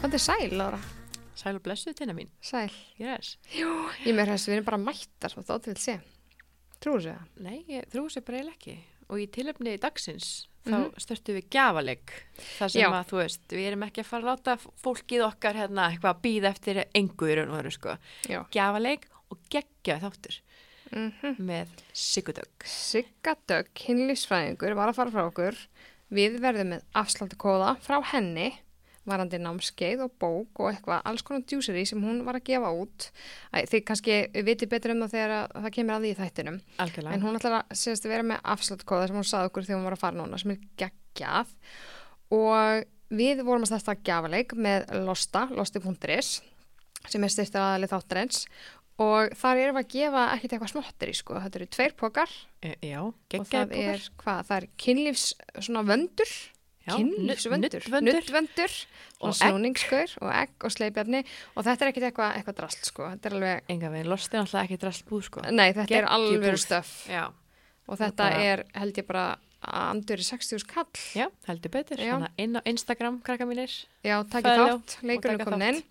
Hvað er sæl, Lára? Sæl og blessuð tina mín. Sæl. Yes. Ég með þess að við erum bara mættar og þáttu vil sé. Trúur sér það? Nei, ég þrjú sér bara eiginlega ekki. Og í tilöfni dagsins Mhm. þá störtum við gjafaleg. Það sem Já. að, þú veist, við erum ekki að fara að láta fólkið okkar hérna eitthvað að býða eftir engu í raun og veru, sko. Gjafaleg og geggja þáttur Mm með Sigurdögg. Sigga Dögg, kynlífsfræðingur, var að fara frá okkur. Við verðum með afsláttu kóða frá henni, varandi námskeið og bók og eitthvað, alls konar djúseri sem hún var að gefa út. Æ, þið kannski viti betur um það þegar að, það kemur að því í þættinum. Algjörlega. En hún ætlar að að vera með afsláttu kóða sem hún saði okkur þegar hún var að fara núna, sem er geggjað. Og við vorum að stæsta gjafaleik með Losta, losti.is, sem er styrtir aðalið þáttarins. Og þar erum við að gefa ekkert eitthvað smottir í sko. Þetta eru tveir pokar E, já, og það er, hvað, það er kynlífs svona vöndur, kynlífsvöndur, nuddvöndur og snúningskur og egg og sleipjarni og þetta er ekkert eitthvað, eitthvað drast sko, þetta er alveg, Enga veginn, lost er náttúrulega ekki drast búð, sko. nei þetta er Geggjubúð. alveg stöf og þetta bara- er held ég bara andur í 60 kall, Já, heldur betur. Inn á Instagram, krakka mínir. já, takk Follow þátt, leikurinn er komin inn,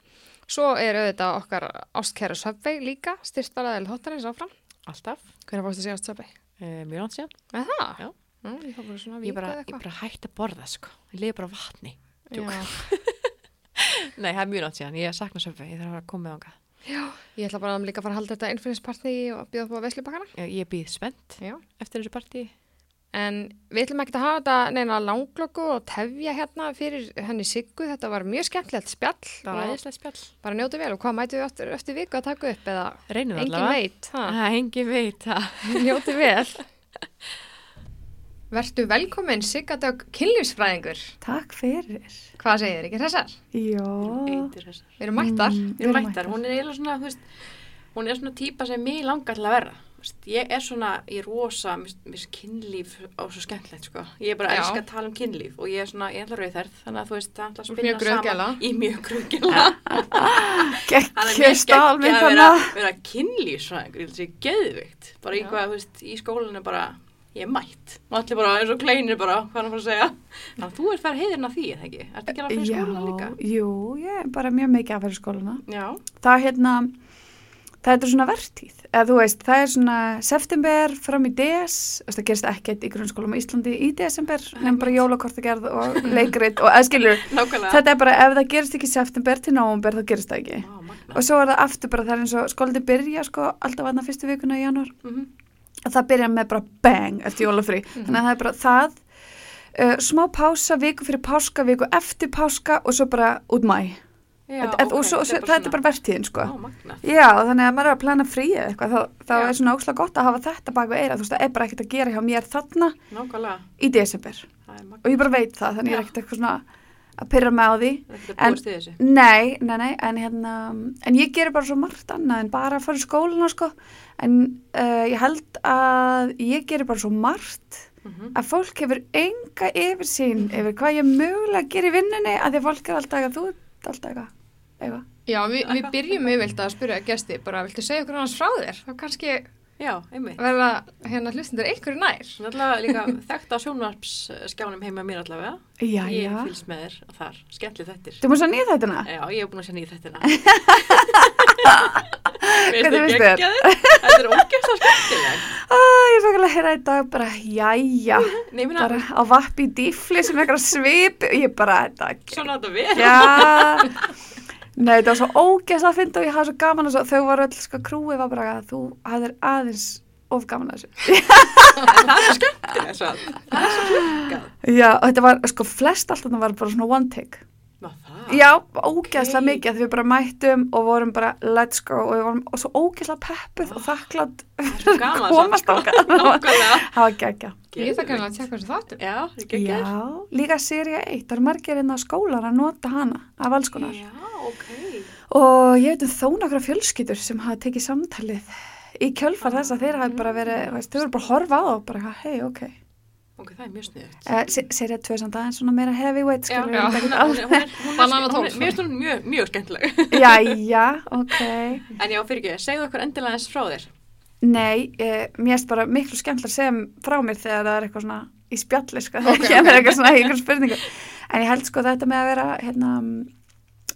svo er auðvitað okkar ástkæra Subway líka, styrstaraðil hóttarins áfram, Alltaf. hvernig fórstu segja Subway? Uh, mjög langt síðan. Það? Já. Nú, ég bara Ég bara, ég bara hætti að borða, sko. Ég liði bara vatni. Já. Nei, það er mjög langt síðan. Ég sakna söfvi. Ég þarf að koma með ánga. Ég ætla bara að líka fara að halda þetta innfinningspartí og bjóða upp á veislubakkana. Ég, býð spennt Já. eftir þessu partí. En við ætlum ekki að hafa þetta neina langlöku og tefja hérna fyrir henni Siggu. Þetta var mjög skemmtilegt spjall. Og æðislega spjall. Bara njótu vel. Og hvað mætu við eftir, eftir viku að taka upp eða engin veit. Ha? Það engin veit njótu vel. Vertu velkomin Siggadögg kynlífsfræðingur. Takk fyrir. Hvað segir þér ekki þessar? Já. Eitir þessar. Við erum mættar. Mm, Við erum mættar. Hún er eiginlega svona, þú veist, hún er svona típa sem mig langar til að verða. Ég er svona í rosa, mér finnst kynlíf á svo skemmtilegt, sko. Ég er bara að elska að tala um kynlíf og ég er svona, ég ætla rauðferð, þannig að þú veist, það ætla að ert spinna mjög gruggjala. saman. Í mjög gruggjala. Það er að ég að er mætt. Og allir bara, eins og kleinir bara, hvað er að fara að segja. Þannig að þú ert fara heiðirinn af því, eða ekki? Ertu ekki alveg fyrir skólinu líka? jú, ég er bara mjög mikið að fyrir skóluna. Já. Það er hérna, það er svona þú veist, það er svona september fram í DS, það gerist ekkert í grunnskólum í Íslandi í desember, nefn bara jólakortagerð og leikrit og. Nákvæmlega. Þetta er bara, ef það gerist ekki september til nóvumber, þá gerist það ekki. Magna. Og svo er það aftur bara, það er eins og skóldi byrja, sko, alltaf aðna fyrstu vikuna í janúar. Mhm. að það byrja með bara bang eftir jólafrí. Þannig að það er bara það uh, smá pása, viku fyrir páska viku eftir páska og svo bara út mæ Já, Þetta- og svo, þetta er bara vertíðin sko. Ó, magna. já, þannig að maður er að plana frí eitthvað þá, þá er svona óslega gott að hafa þetta bak við eira þú veist, það er bara ekkert að gera hjá mér þarna Nákvæmlega. í desember. Er og ég bara veit það, þannig ég er ekkert eitthvað svona að pyrra mig á því er að En-. Nei, nei, nei, en hérna, en ég gerir bara svo margt annað en bara að fara í skóluna, sko, en uh, ég held að ég gerir bara svo margt Mhm. að fólk hefur enga yfirsýn yfir hvað ég mögulega gerir í vinnunni að því að fólk er alltaf eitthvað, þú ert alltaf eitthvað. Já, við, við byrjum yfirleitt að spyrja gesti, bara viltu segja okkur annars frá þér? Þá kannski Já, einmitt. verða hérna hlustundur einhverju nær. Er alltaf líka þekkt á sjónvarpsskjánum heima mér allavega. Já, Ég já. fylgst með þér þar. Skemmtli þettir. Þú múið svo nýð þetta? Já, ég hef búin að sjá nýð þettina. Hvernig finnst þér? Þetta er ógæst að skemmtileg. Æ, ég alveg að heyra í dag bara, jæja, Nei, ég meina, bara á vappi í dýfli sem eitthvað svip, ég bara, þetta svona þetta við. Já, nei þetta var svo ógeðslega að finna og ég hafði svo gaman að svo, þau var öll, sko, krúið var bara að þú hafðir aðeins of gaman að þessu. Það er svo svo. Það er svo hlukkað. Já, og þetta var, sko, flest allt þarna var bara svona one take. Ná. Já, ógeðslega Ok. mikið, því við bara mættum og vorum bara let's go og við vorum og svo ógeðslega peppuð og þakklátt Það er svo gaman. komast. Nákvæmlega. Það var geggja. Ég það kannan að tjekka þessu þáttum. Já. Já, líka seria 1, það er margir inn á skólar að nota hana af alls konar. Já, ok. Og ég veit um þó nokkra fjölskyldur sem hafa tekið samtalið í kjölfar þess að þeir hafi bara verið, veist, þau voru bara að horfa á og bara, hei, ok. Ok, það er mjög sniðut. Uh, Serið tvö samt aðeins svona meira heavyweight, Já, skilur já, við hún hún er, hún er, hún er, finnst hún mjög, mjög skemmtileg. Jæja, ok. En já, fyrir ekki, segðu okkur endilega eins frá þér. Nei, eh, mér erst bara miklu skemmtilega að segja frá mér þegar það er eitthvað svona í spjalli, sko, það kemur eitthvað svona í einhverjum spurningu. En ég held sko þetta með að vera, hérna,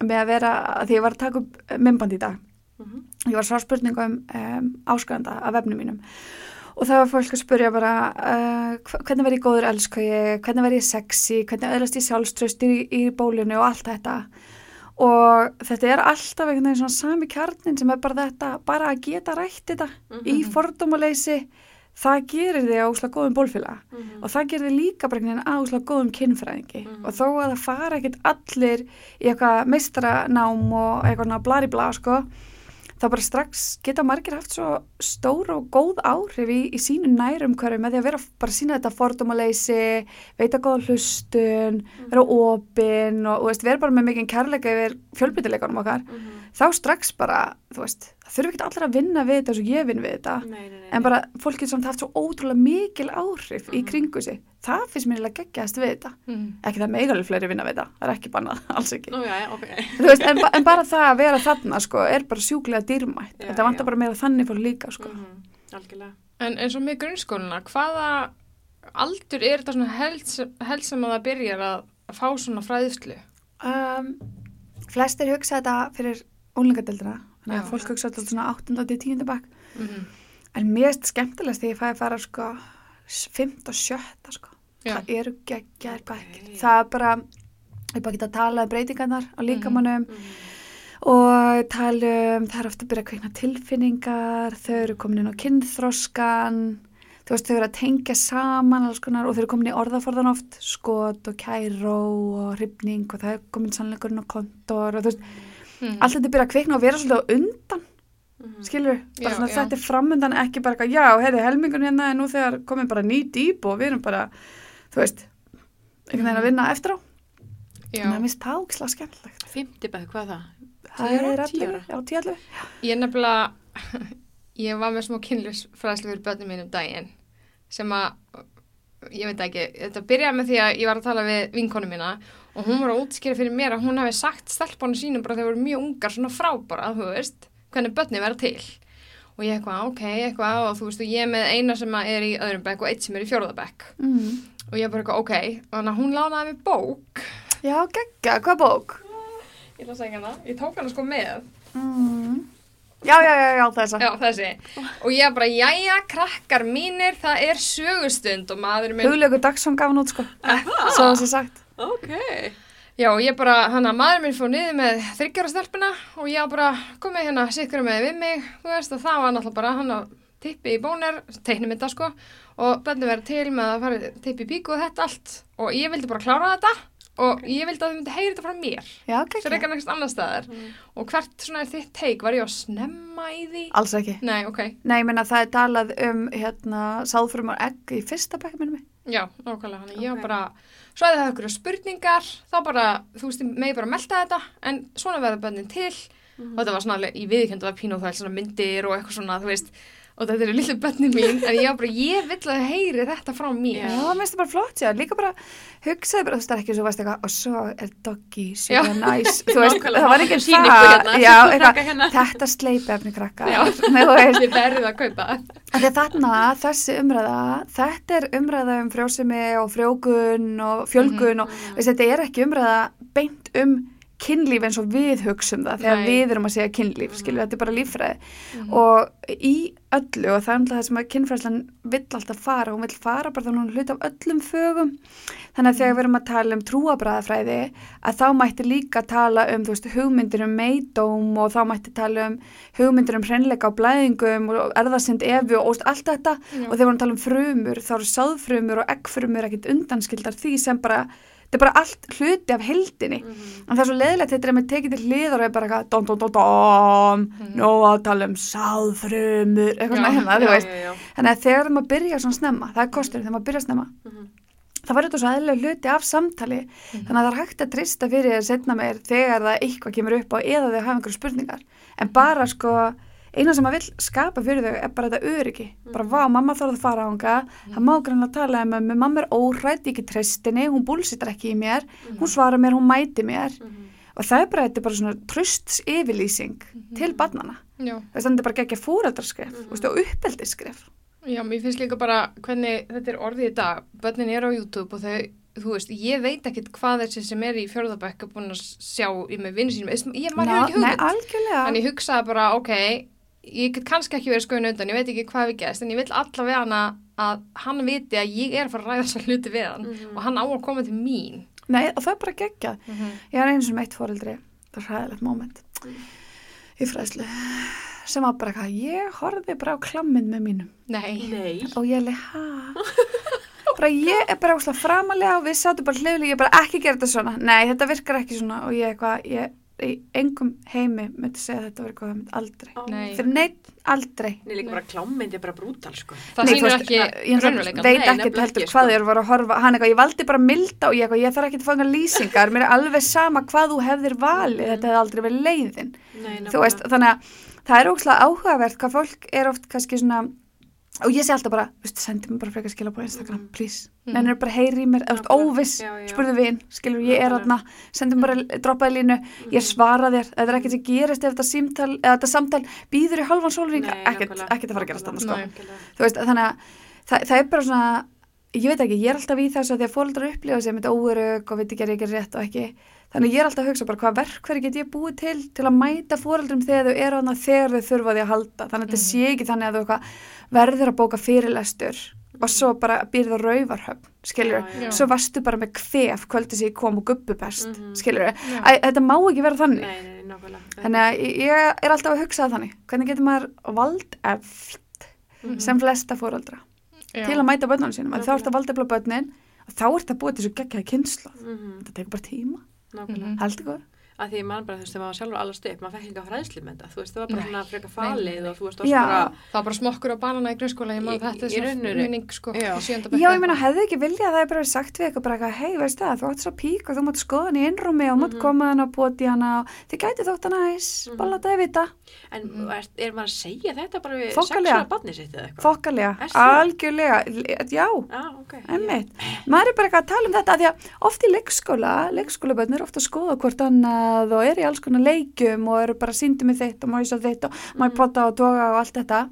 með að vera, að því ég var að taka upp mymband í dag Mhm. ég var að svara spurningum um, áskranda af vefnum mínum og það var fólk að spurja bara uh, hvernig verð ég góður elskagi, hvernig verð ég sexy? Hvernig öðlast ég sjálfströst í, í bólinu? Og allt þetta. Og þetta er alltaf einhvern veginn svona sami kjarnin sem er bara þetta, bara að geta rætt þetta í fordómaleysi það gerir þig á úslega góðum bólfélag Mhm. og það gerir þig líka bara einhvern veginn á úslega góðum kynfræðingi. Mhm. og þó að það fara ekkert allir í eitthvað mestranám og eitthvað blari bla sko þá bara strax geta margir haft svo stór og góð áhrif í, í sínu nærum hverju með því að vera bara sína þetta fordómaleysi, veita góða hlustun, vera opin og, og veist, vera bara með mikið kærleika yfir fjölbyttileikunum okkar, Mhm. þá strax bara, þú veist, þurfi ekki allir að vinna við þetta eins og ég vinn við þetta, Nei, nei, nei. en bara fólk getur samt haft svo ótrúlega mikil áhrif í Mhm. kringu sig, það finnst mér eiginlega geggjast við þetta, Mm. ekki það megalið fleiri vinna við þetta, það er ekki bannað, alls ekki. Nú, já, já, ok. Þú veist, en, en bara það að vera þarna sko, er bara sjúklega dýrmætt Já, þetta vantar bara meira þannig fór líka sko. Mhm. Algjörlega. En eins og með grunnskóluna, hvaða aldur er þetta svona held sem, held sem að það byrjar að fá svona fræðslu? um, flestir hugsa þetta fyrir ólingadeldina þannig að fólk hugsa þetta svona 8. til 10. bekk Mm en mér erst skemmtilegast þegar ég fæði að fara sko 5. og 7. sko Já. það eru geggjar Ok. bekkir það er bara, ég bara geta að tala um breytingarnar á líkamannum Mhm. og tala um, það er ofta að byrja að kveikna tilfinningar, þau eru komin inn á kynþroskan, þú veist, þau eru að tengja saman konar og þau eru komin í orðaforðan oft, skot og kæró og hrifning og það er komin sannleikurinn á kontor og þú veist, Mm. allt þetta byrja að kveikna og vera svolítið á undan, Mhm. skilur, bara Já, svona já. þetta er framundan ekki bara eitthvað, já, heyrðu, helmingun hérna en nú þegar komin bara ný dýp og við erum bara, þú veist, einhvern veginn að vinna eftir á, en það minnst það ógislega skemmtilegt. Fimmti bekk, hvað er það? Það er Tíu ára? ég nefnilega, ég var með smá kynlisfræðslu fyrir börnum mínum daginn sem að, ég veit ekki, þetta byrjaði með því að ég var að tala við vinkonu mína og hún var að útskýra fyrir mér að hún hefði sagt stelpunum sínum bara þegar voru mjög ungar svona frábara, þú veist, hvernig börni vera til. Og ég eitthvað, ok, eitthvað og þú veist, og ég með eina sem er í öðrum bekk og eitt sem er í fjórðabekk. Mm. Og ég bara eitthvað, ok, þannig að hún lánaði mér bók. Já, geggja, hvað bók? Ég að segja hana, ég tók hana sko með. Mm. Já, já, já, já, þessa. Já, þessi. Og ég bara, jæja, krakkar mínir, það er sögustund og maður minn... Huglöku Dagsson gaf hann út, sko. Svo það sé sagt. Ok. Já, ég bara, hann að maður minn fór niður með þryggjara stelpuna og ég bara komið hérna sikkur með við mig, þú veist, og það var náttúrulega bara hann að tippi í bónir, teiknum þetta sko, og bönni verið til með að fara tippi í píku og þetta allt. Og ég vildi bara klára þetta og ég vildi að þau myndi heyri þetta frá mér, Já, svo er geggja. ekki annars annar staðar. Og hvert svona er þitt teik, var ég að snemma í því? Alls ekki. Nei, ok, Nei, ég meina það er talað um, hérna, sáðfrumar egg í fyrsta bekk, minnum mig. Já, nákvæmlega, hann ég Ok. var bara, svo að það hefur spurningar, þá bara, þú veist, megi bara melta þetta, en svona verða bönnin til. Og þetta var svona í viðkjöndu að pínu og það er svona myndir og eitthvað svona, þú veist, og þetta eru lillu bönni mín, en ég var bara, ég vill að heyri þetta frá mér. Já, mér finnst það bara flott, já. Líka bara hugsaði bara, þú veist, það er ekki svo veist eitthvað, og svo er doggy, super nice. Þú veist, það var það ekki er sýningu hérna, Já, eitthvað, hérna. þetta sleipi efni krakka. Þið verðið að kaupa það. Þarna, þessi umræða, þetta er umræða um frjósemi og frjógun og fjölgun og veist, þetta er ekki umræða beint um kynlíf eins og við hugsum það þegar við erum að segja kynlíf, skilju, þetta er bara líffræði. Og í öllu og það er umtlað það sem að kynfræðslan vill alltaf fara, hún vill fara bara þannig að hún hlut af öllum fögum. Þannig að þegar við erum að tala um trúabræðafræði að þá mætti líka tala um þú veist, hugmyndir um meidóm og þá mætti tala um hugmyndir um hreinleika á blæðingum og erðasind efu og allt þetta. Já. og þegar við erum að tala um frumur þá eru sáðfrumur og eggfrumur ekkit undanskildar því sem bara þetta er bara allt hluti af heldinni en það er svo leðilegt þetta er með tekið til hliðar og er bara eitthvað dom, dom, dom, dom. Nú að tala um sáðfrumur eitthvað svona hérna, þú veist. já, já. þannig að þegar maður byrja svona snemma það er kostur þegar maður byrja snemma Mhm. það var þetta svo eðlilega hluti af samtali. Þannig að það er hægt að trista fyrir þér setna meir þegar það eitthvað kemur upp á eða þau hafa einhverju spurningar. En bara sko eina sem maður vill skapa fyrir þau er bara þetta öryggi. Bara vá, mamma þarf að fara ánga það má grannlega tala um að mamma er óhrætt ekki tristinni, hún búlsittar ekki í mér. Hún svarar mér, hún mæti mér. Mhm. og það er bara, þetta er bara svona trusts yfirlýsing til barnana þess að þetta bara mm -hmm. og uppeldiskref Já, mér finnst líka bara hvernig þetta er orðið í dag. Bönnin er á YouTube og þau þú veist, ég veit ekkit hvað þessi sem er í fjörðabæk er búin að sjá í með vinnu sínum, ég maður hefur ekki algjörlega. en ég hugsaði bara, ok ég get kannski ekki verið skoðin undan, ég veit ekki hvað við gerst en ég vil allavega hana að hann viti að ég er að fara að ræða þessa hluti við hann Mhm. og hann á að koma til mín Nei, og það er bara geggjað. Mhm. Ég er einu sem eitt fóreldri, það er hræðilegt moment í fræðslu sem var bara eitthvað, ég horfði bara á klamminn með mínum Nei, Nei. og ég leið, hæ? bara ég er bara framalega og við sátum bara hlifli, ég bara ekki gera þetta svona nei, þetta virkar ekki svona og ég eitthvað, ég í engum heimi myndi segja að þetta verið góða mynd, aldrei. Nei. fyrir neitt, aldrei Nei, líka bara klámynd er bara brútal, sko. það Nei, sýnir veist, ekki ég raunveruleikann. veit nefnilega heldur ekki, hvað sko. þér var að horfa hann eitthvað, ég valdi bara milda og ég ég þarf ekki að fanga lýsingar, mér er alveg sama hvað þú hefðir valið, þetta hefði aldrei verið leiðin Nei, þú veist, þannig að það er ógslag áhugavert hvað fólk er oft kannski svona og ég sé alltaf bara, sendi mér bara frekar skilja á Instagram, Mhm. please, Mhm. nennir bara heyri í mér, Nákvæmlega. óviss Já, já. spurðu vin, skilur, ég er aðna sendi mér bara, droppaði línu, ég svara þér. Þetta er ekkert sem gerist ef þetta símtal eða þetta samtal býður í halvan sólring ekkert, ekkert að fara að gerast þannig, sko. Þú veist, þannig að það, það er bara svona ég veit ekki, ég er alltaf í þessu að því að fóreldrar upplifa sem þetta óörug og veit ekki að ég er rétt og ekki þannig ég er alltaf að hugsa bara hvað verkverði get ég búið til til að mæta fóreldrum þegar þau eru hana þegar þau þurfa því að halda þannig að þetta sé ekki þannig að þau verður að bóka fyrirlestur og svo bara býrð á rauvarhöfn skilur Já, já. svo varstu bara með kvef kvöldi sem ég kom og gubbupest mm Mhm. skilur Já. þetta má ekki vera þannig Nei, nei, nákvæmlega. þannig að ég er alltaf að hugsa þannig hvernig getur maður vald eftir Mhm. sem flesta fóreldra Já. til að mæta börnunum sínum, þá ert að valda efla börnin og þá ert að búa þessu geggjaði kynslu Mhm, þetta tekur bara tíma, Nákvæmlega. Heldur góð að því man bara, þú veist, þegar maður sjálfur allast upp, maður fekk ekki á fræðslu með þetta, þú veist, það var bara svona freka falið nei, nei. og þú veist, það var bara smokkur og banana í grunnskóla ég Í- þetta er svona minning sko sjönda Já, ég meina, hefði ekki viljað að það er bara sagt við eitthvað bara eitthvað, hei, veist það, þú átt svo pík og þú mátt skoða hann í innrúmi og mátt Mhm. koma hann og bóti hann og þið gæti þótt hann aðeins, Mhm. balla þetta vita en Mhm. er, er maður að segja þetta bara við sexuða barni sitt eða eitthvað? þokkalega, það? algjörlega já, Já, ok. emmitt maður er bara eitthvað að tala um þetta er annað og er í alls konar leikjum og eru bara síndum með þitt og má ég svo þitt og má ég Mhm. potta og toga og allt þetta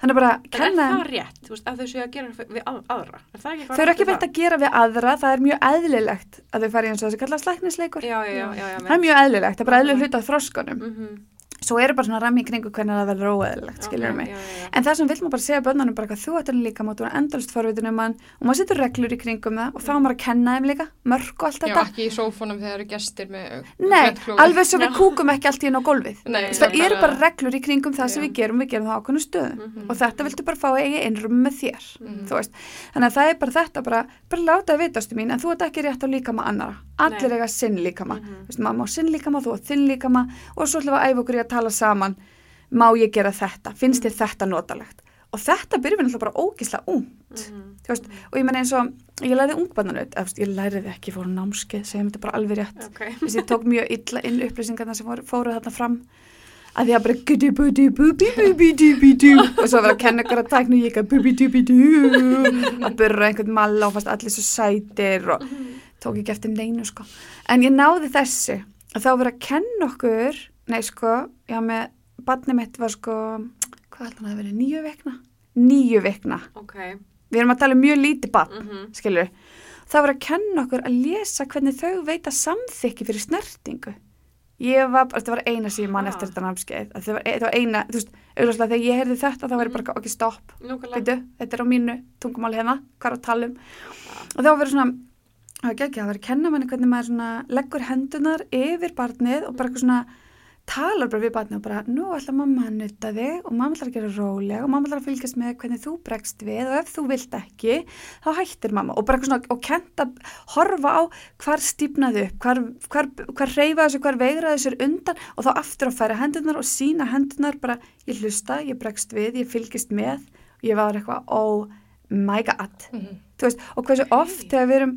þannig bara, En er kenna þeim- það rétt, veist, að þau séu að gera við að- aðra? Er það Þau eru ekki veit að gera við aðra, það er mjög eðlilegt að þau fari eins og þessi kallast læknisleikur. Já, já, já. Það er mjög eðlilegt, það er bara eðlileg hluta af þroskunum. Mhm. Svo eru bara svona rammi í kringu hvernig það verður óeðlilegt, skiljur mig. já, já, já. En það sem vil maður bara segja bönnunum bara hvað þú ættir líka mátt og endalist forvitin um hann og maður setur reglur í kringum það og þá maður að kenna þeim líka, mörg og allt Já, þetta. ekki í sófónum þegar eru gestir með Nei, alveg svo við Já. kúkum ekki allt í enn á gólfið. Nei, Það eru bara reglur í kringum það sem Já. við gerum, við gerum það á ákveðnu stöðum Mhm. og þetta viltu bara fá eiga innrum með þér Mhm. þú veist, þannig að það er bara þetta bara, bara að á allir Nei. eiga sinn líkama. Mhm. Vist, maður má sinn líkama, þú og þinn líkama og svo ætlum við að æfa okkur í að tala saman. Má ég gera þetta, finnst þér þetta notalegt? Og þetta byrjum við náttúrulega bara ógislega ung Mhm. þú veist, og ég menn eins og ég læriði ungbarnanut, ég læriði ekki fóru námskeið, segjum þetta bara alveg rétt. Ok. þess að ég tók mjög illa inn upplýsingarna sem voru, fóru þarna fram að því að bara og svo var að kenna ykkur að tækna og ég ekki du að burra einhvern malla og fast allir svo sætir og tók ekki eftir neinu sko. En ég náði þessi að þá verið að kenna okkur nei sko, já með barnið mitt var sko hvað ætla hann að verið, nýju vikna? Nýju vikna, Ok. við erum að tala um mjög lítið barn Mhm. skilur það var að kenna okkur að lesa hvernig þau veita samþykki fyrir snertingu. Ég var, þetta var eina sem ég man eftir þetta námskeið. Að það var, það var eina, þú veist, auðvitað þegar ég heyrði þetta þá ég bara, ok, stopp, veitu þetta er á mínu tungumáli hérna, hvað er að tala um? Og þá verið svona það var ekki, það var að kenna manni hvernig maður svona leggur hendunar yfir barnið og bara eitthvað svona talar bara við barnið og bara, nú ætla mamma að nutta þig og mamma ætlar að gera rólega og mamma ætlar að fylgjast með hvernig þú bregst við og ef þú vilt ekki, þá hættir mamma. Og bara eitthvað svona, og kent að horfa á hvar stífnaði upp, hvar, hvar, hvar reyfa þessu, hvar veigraði þessur undan og þá aftur að færa hendunar og sína hendunar bara, ég hlusta, ég bregst við, ég fylgist með. Og ég var eitthvað, oh my god. Mhm. þú veist, og hversu oft þegar við erum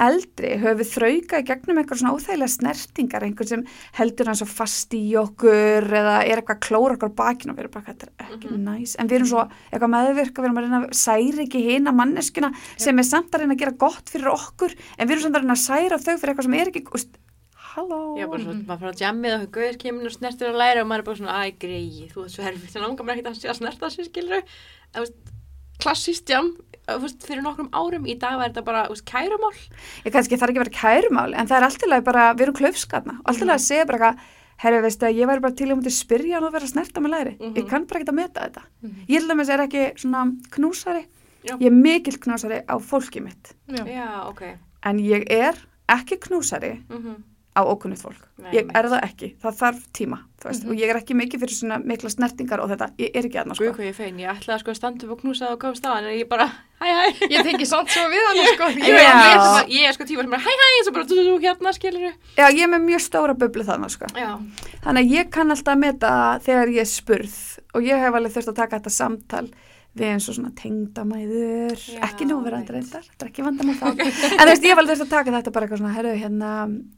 eldri höfum við þrauka í gegnum eitthvað svona óþægilega snertingar, einhvern sem heldur hann svo fast í okkur eða er eitthvað að klóra okkur á bakinu og við erum bara, þetta er ekki Mhm. næs en við erum svo eitthvað meðvirka, við erum að reyna að særa ekki hina manneskuna sem er samt að reyna að gera gott fyrir okkur en við erum samt að reyna að særa þau fyrir eitthvað sem er ekki, úst, halló Já, bara svo, Mhm. maður fara að jammið og gauður kemur og snertir að læra og maður er bara svona, æ, greið, þú ert svo herfið, að, að veist, veist, fyrir nokkrum árum, í dag var þetta bara, veist, kærumál. ég kannski þarf ekki að vera kærumál en það er alltaf bara, við erum klaufskarna alltaf að segja bara eitthvað herri, veistu að ég væri bara til að múti spyrja hann og vera snerta með læri Mhm. ég kann bara ekki að meta þetta ég held að mér er ekki svona knúsari Já. ég er mikill knúsari á fólki mitt Já. Já, ok. en ég er ekki knúsari Mm á ókunnið fólk Nei, ég er það ekki, það þarf tíma þú veist, Mhm. og ég er ekki mikið fyrir svona mikla snertingar og þetta, ég er ekki aðna Guð sko. hvað ég fein, ég ætlaði sko að standa upp og knúsa og komst á hann en ég bara, hæ hæ. Ég tengi samt svo við hann sko. Ég, Ég, ég, er er sko tíma sem bara, hæ hæ, eins og bara, þú, þú, hérna, skilur já, ég er með mjög stóra bublu þannig sko. Já. þannig að ég kann alltaf að meta þegar ég er spurð og ég hef alveg þurft að taka þetta samtal við eins og svona tengdamæður. Já, ekki núverandi reyndar, þetta er ekki vandamál þá. En þú veist, ég alveg þurft að taka þetta bara eitthvað svona herru, hérna,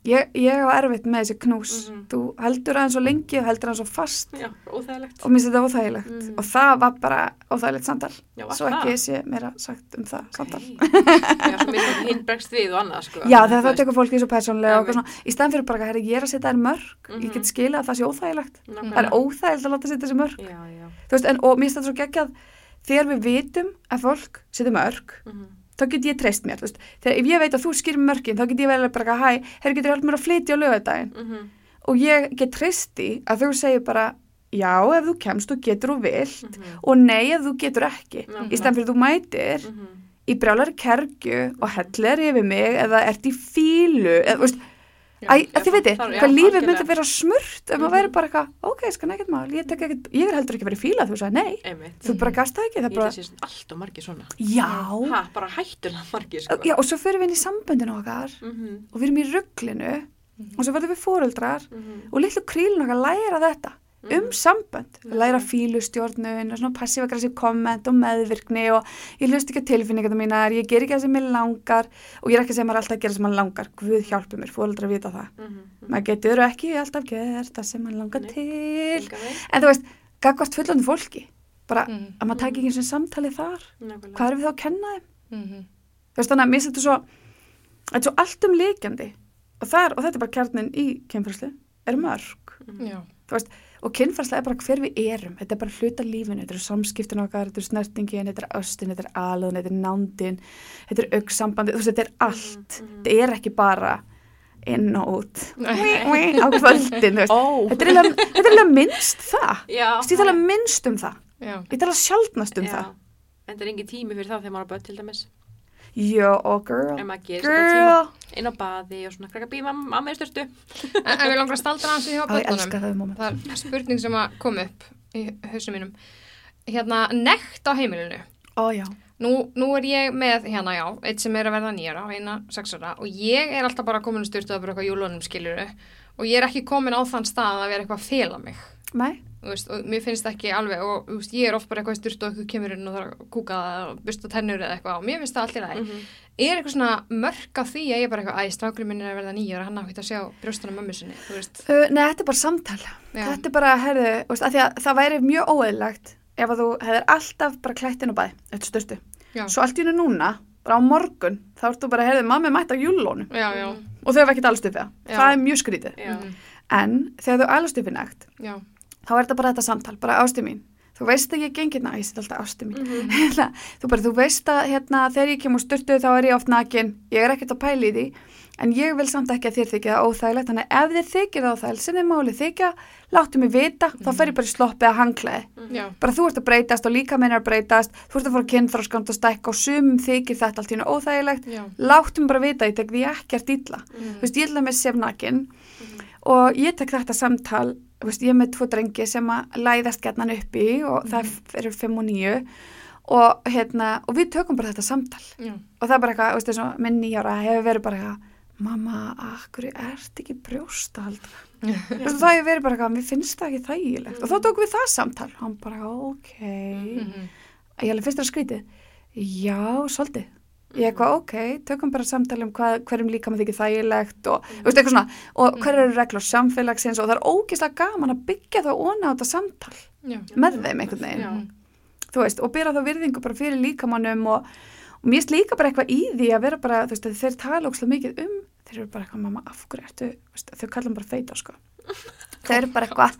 ég, ég hef erfitt með þessi knús, Mhm. þú heldur aðeins svo lengi og heldur aðeins svo fast. Já, og mér finnst þetta óþægilegt. Mhm. og það var bara óþægilegt samtal. Já, svo ekki það? sé meira sagt um það samtal. Já, svo mér hinn bregst við og annað, sko. Já, þegar veist, tekur fólki svo persónlega og svona, í stæðan fyrir bara, herri, ég er að setja þær mörg, ég Mhm. get þegar við vitum að fólk setja mörg Mhm. þá get ég treyst mér, veist þegar ef ég veit að þú skýrir mörgin, þá get ég vel bara hæ, herri, getur hjálp mér að flytja á lögadaginn Mhm. og ég get treyst því að þú segir bara já, ef þú kemst og getur og vilt Mhm. og nei, ef þú getur ekki Nákvæmlega. í stæðan fyrir þú mætir Mhm. í brjálari kergju og hellir yfir mig eða ert í fílu eða, veist, Æ, að þið veitir, hvað lífið myndi vera smurt ef maður Mhm. væri bara eitthvað, ok, skan ekkert mál, ég, ég er heldur ekki verið fíla, þú sagði nei, Einmitt. þú bara gasta ekki, það bara, held að sé allt og margir svona. já, Ha, bara hættulega margir, sko. já, og svo fyrir við inn í samböndinu okkar Mhm. og við erum í rugglinu og svo verðum við fóreldrar Mhm. og litlu krílun okkar læra þetta um Mhm. sambönd, Mhm. læra fílustjórnun og svona passív-aggressiv komment og meðvirkni og ég hlust ekki að tilfinningarna mínar, ég ger ekki það sem ég langar og ég er ekki að segja maður alltaf að gera sem maður langar, Guð hjálpi mér, fóreldrar vita það. Mhm. Maður getur ekki alltaf gert það sem maður langar Nei. til. En þú veist, gagvart fullandi fólki, bara Mhm. að maður taki ekki eins og samtali þar, Nákvæmlega. hvað er við þá að kenna þeim? Mhm. Þú veist, þannig að mér þetta svo, þetta er svo allt um líkjandi og, þar, og þetta er bara kjarnin í kynfræslu, er mörg. Mhm. Já. Og kynfræsla er bara hver við erum, þetta er bara hluta lífinu, þetta eru samskiptin okkar, þetta eru snertingin, þetta er östin, þetta er alun, þetta er nándin, þetta er auksambandi, þú veist, þetta er allt. Mhm. Þetta er ekki bara inn og út, á kvöldin. Ó. Þetta er eiginlega minnst það. Ég tala minnst um það. Já. Ég tala sjálfnast um Já. það. En það er engin tími fyrir það þegar maður er börn til dæmis. Já, og girl, En maður gerir sér bara tíma girl. inn á baði og svona krakka býð mamma, er styrtu. En, en við langar að staldra hans í hjá börnunum. elska það er spurning sem að kom upp í hausum mínum. Hérna, nekt á heimilinu. Ó, já. Nú, nú er ég með, hérna já, eitt sem er að verða nýjara og eina sexara og ég er alltaf bara komin að styrta að bara eitthvað júlunum skiljuru og ég er ekki komin á þann stað að vera eitthvað að fela mig. Nei, Veist, og mér finnst ekki alveg og veist, ég er oft bara eitthvað að styrta og eitthvað kemur inn og þarf að kúka það og busta tennur eða eitthvað og mér finnst það allt í lagi. Mhm. Er eitthvað svona mörk af því að ég er bara eitthvað, æ, strákurinn minn er að verða nýjara, hann á ekki að sjá brjóstunum mömmu sinni, uh, nei, þetta er bara samtal. Já. Þetta er bara, herðu, veist, það væri mjög óeðlagt ef að þú hefðir alltaf bara klætt inn á bæði, eftir styrtu. Já, Svo allt í hennu núna, bara á morgun, þá ertu bara, herðu, mamma er mætt á júlónu Mhm. Þá er þetta bara þetta samtal, bara ástu mín. Þú veist að ég gengi hérna, ég set alltaf ástu mín. Mhm. Hérna, þú bara, þú veist að hérna, þegar ég kemur styrtu þá er ég oft nakin, ég er ekkert að pæla í því, en ég vil samt ekki að þér þykja það óþægilegt, þannig að ef þér þykir það óþægilegt, sem þið málið þykja, láttu mig vita, þá fer ég bara í sloppið að hanglaði. já, Bara þú ert að breytast og líka minn er að breytast, þú ert að fara kynþróskand og stækka og sumum þykir þetta allt í hennu óþægilegt, já, láttu mig bara vita, ég tek því ekkert illa. Þú veist, ég og veist, ég er með tvo drengi sem að læðast gætnan upp í og það eru fimm og níu og hérna, og við tökum bara þetta samtal. Já, og það er bara eitthvað, veist, eins og minn nýjára hefur verið bara eitthvað, mamma, akkur ert ekki brjóstahaldra þú veist, það hefur verið bara eitthvað, mér finnst það ekki þægilegt. Og þá tókum við það samtal. Og hann bara, ok. Mhm, ég alveg fyrst að skrítið. Já, svolítið ég eitthvað, ok, tökum bara samtal um hvað, hverjum líka maður þykir þægilegt og, mm. veist, svona, og hver eru reglur samfélagsins og það er ógeðslega gaman að byggja það óna á þetta samtal já, með þeim einhvern veginn. Þú veist, og byrja þá virðingu bara fyrir líkamannum og, og mér finnst líka bara eitthvað í því að vera bara, þú veist, þeir tala ókslega mikið um, þeir eru bara eitthvað, mamma, af hverju ertu, veist, þau hann bara feita, sko. Þeir eru bara eitthvað